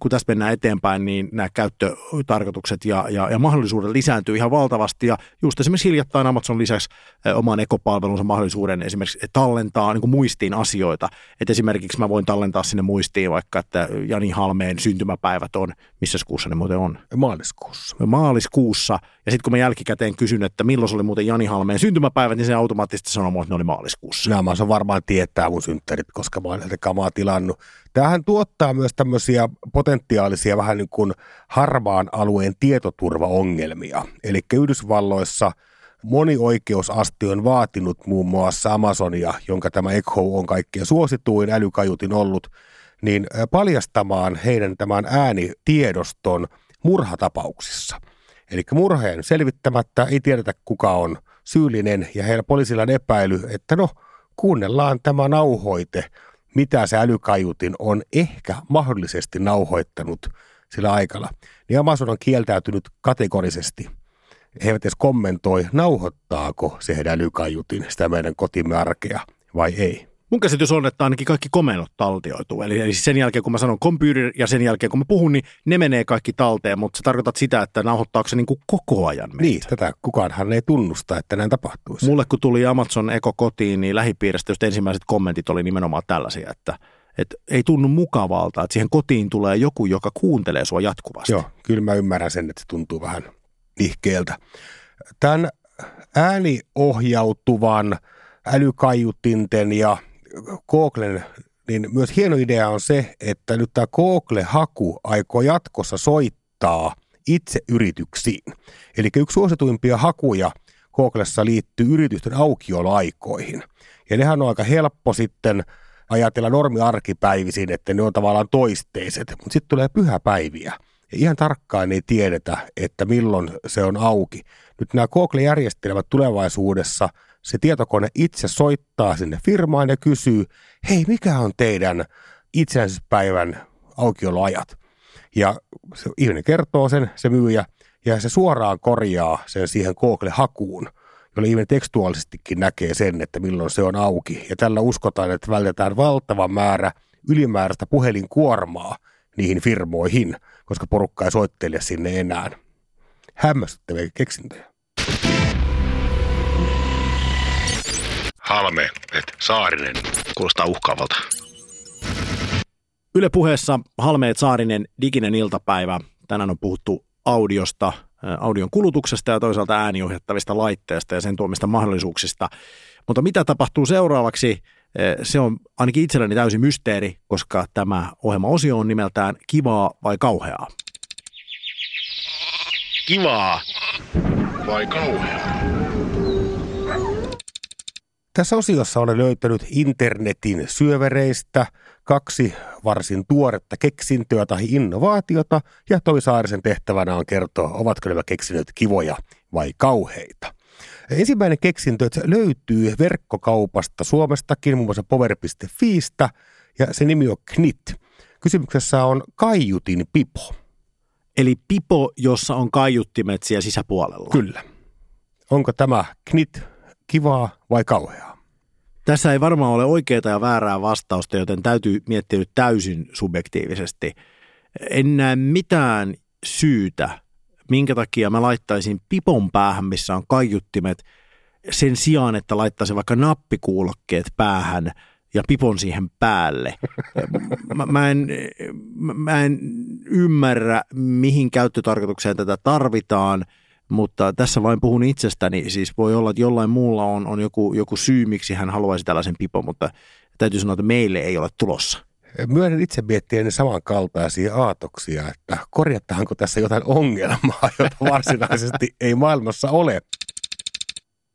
kun tästä mennään eteenpäin, niin nämä käyttötarkoitukset ja, ja, ja mahdollisuudet lisääntyy ihan valtavasti. Ja just esimerkiksi hiljattain Amazon lisäksi oman ekopalvelunsa mahdollisuuden esimerkiksi tallentaa niin kuin muistiin asioita. Että esimerkiksi mä voin tallentaa kirjoittaa sinne muistiin vaikka, että Jani Halmeen syntymäpäivät on, missä kuussa ne muuten on?
Maaliskuussa.
Maaliskuussa. Ja sitten kun mä jälkikäteen kysyn, että milloin se oli muuten Jani Halmeen syntymäpäivät, niin se automaattisesti sanoo että ne oli maaliskuussa.
Nämä se varmaan tietää mun synttärit, koska mä oon näitä kamaa tilannut. Tämähän tuottaa myös tämmöisiä potentiaalisia vähän niin kuin harvaan alueen tietoturvaongelmia. Eli Yhdysvalloissa – Moni oikeusaste on vaatinut muun muassa Amazonia, jonka tämä Echo on kaikkein suosituin älykajutin ollut, niin paljastamaan heidän tämän äänitiedoston murhatapauksissa. Eli murheen selvittämättä ei tiedetä kuka on syyllinen ja heillä poliisilla on epäily, että no kuunnellaan tämä nauhoite, mitä se älykajutin on ehkä mahdollisesti nauhoittanut sillä aikana. Niin Amazon on kieltäytynyt kategorisesti he eivät edes kommentoi, nauhoittaako se heidän älykaiutin sitä meidän kotimme arkea vai ei.
Mun käsitys on, että ainakin kaikki komennot taltioituu. Eli, eli sen jälkeen, kun mä sanon computer ja sen jälkeen, kun mä puhun, niin ne menee kaikki talteen, mutta se tarkoittaa sitä, että nauhoittaako se niin kuin koko ajan meitä.
Niin, tätä kukaanhan ei tunnusta, että näin tapahtuisi.
Mulle kun tuli Amazon Eko kotiin, niin lähipiiristä just ensimmäiset kommentit oli nimenomaan tällaisia, että, että ei tunnu mukavalta, että siihen kotiin tulee joku, joka kuuntelee sua jatkuvasti.
Joo, kyllä mä ymmärrän sen, että se tuntuu vähän nihkeeltä. Tämän ääniohjautuvan älykaiutinten ja Googlen niin myös hieno idea on se, että nyt tämä Google-haku aikoo jatkossa soittaa itse yrityksiin. Eli yksi suosituimpia hakuja Googlessa liittyy yritysten aukioloaikoihin. Ja nehän on aika helppo sitten ajatella normiarkipäivisin, että ne on tavallaan toisteiset, mutta sitten tulee pyhäpäiviä. Ihan tarkkaan ei tiedetä, että milloin se on auki. Nyt nämä Google-järjestelmät tulevaisuudessa, se tietokone itse soittaa sinne firmaan ja kysyy, hei, mikä on teidän itsenäisyyspäivän aukioloajat? Ja se ihminen kertoo sen, se myyjä, ja se suoraan korjaa sen siihen Google-hakuun, jolla ihminen tekstuaalisestikin näkee sen, että milloin se on auki. Ja tällä uskotaan, että vältetään valtava määrä ylimääräistä puhelinkuormaa niihin firmoihin, koska porukka ei soittele sinne enää. Hämmästyttäviä keksintöjä.
Halme, että Saarinen.
Kuulostaa uhkaavalta.
Yle puheessa Halmeet Saarinen diginen iltapäivä. Tänään on puhuttu audiosta, audion kulutuksesta ja toisaalta ääniohjattavista laitteista ja sen tuomista mahdollisuuksista. Mutta mitä tapahtuu seuraavaksi? Se on ainakin itselleni täysin mysteeri, koska tämä ohjelma-osio on nimeltään Kivaa vai kauheaa?
Kivaa vai kauheaa?
Tässä osiossa olen löytänyt internetin syövereistä kaksi varsin tuoretta keksintöä tai innovaatiota, ja Tomi Saarisen tehtävänä on kertoa, ovatko nämä keksinnöt kivoja vai kauheita. Ensimmäinen keksintö että se löytyy verkkokaupasta Suomestakin, muun muassa power.fiistä, ja se nimi on Knit. Kysymyksessä on kaiutin pipo.
Eli pipo, jossa on kaiuttimet siellä sisäpuolella.
Kyllä. Onko tämä Knit kivaa vai kauheaa?
Tässä ei varmaan ole oikeaa ja väärää vastausta, joten täytyy miettiä nyt täysin subjektiivisesti. En näe mitään syytä, minkä takia mä laittaisin pipon päähän, missä on kaiuttimet, sen sijaan, että laittaisin vaikka nappikuulokkeet päähän ja pipon siihen päälle. Mä, mä, en, mä en ymmärrä, mihin käyttötarkoitukseen tätä tarvitaan – mutta tässä vain puhun itsestäni, siis voi olla, että jollain muulla on, on joku, joku syy, miksi hän haluaisi tällaisen pipon, mutta täytyy sanoa, että meille ei ole tulossa.
Myönnän itse miettiä ne samankaltaisia aatoksia, että korjattaanko tässä jotain ongelmaa, jota varsinaisesti ei maailmassa ole.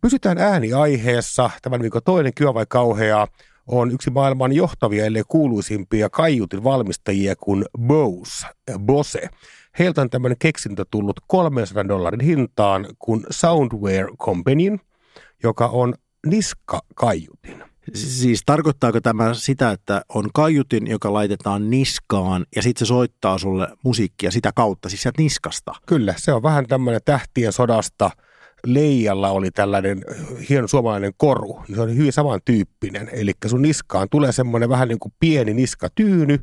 Pysytään ääniaiheessa. Tämän viikon toinen Kyö vai kauhea on yksi maailman johtavia, ellei kuuluisimpia kaiutin valmistajia kuin Bose, Bose. Heiltä on tämmöinen keksintö tullut 300 dollarin hintaan kuin Soundware Company, joka on niskakaiutin.
Siis tarkoittaako tämä sitä, että on kaiutin, joka laitetaan niskaan ja sitten se soittaa sulle musiikkia sitä kautta, siis sieltä niskasta?
Kyllä, se on vähän tämmöinen tähtien sodasta. Leijalla oli tällainen hieno suomalainen koru, niin se on hyvin samantyyppinen. Eli sun niskaan tulee semmoinen vähän niin kuin pieni niskatyyny,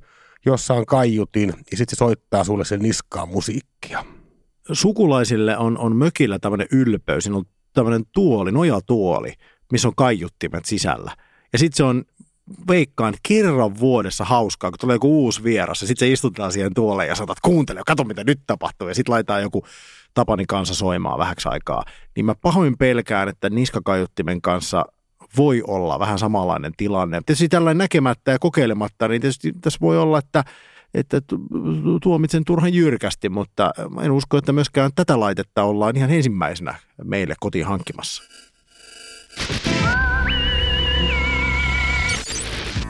jossa on kaiutin ja sitten se soittaa sulle sen niskaan musiikkia.
Sukulaisille on, on mökillä tämmöinen ylpeys, siinä on tämmöinen tuoli, nojatuoli, missä on kaiuttimet sisällä. Ja sitten se on veikkaan kerran vuodessa hauskaa, kun tulee joku uusi vieras ja sitten se istutetaan siihen tuoleen ja sanotaan, että kuuntele, kato mitä nyt tapahtuu. Ja sitten laitetaan joku Tapani kanssa soimaan vähäksi aikaa. Niin mä pahoin pelkään, että niskakaiuttimen kanssa voi olla vähän samanlainen tilanne. Tietysti tällainen näkemättä ja kokeilematta, niin tietysti tässä voi olla, että että tuomitsen turhan jyrkästi, mutta en usko, että myöskään tätä laitetta ollaan ihan ensimmäisenä meille kotiin hankkimassa.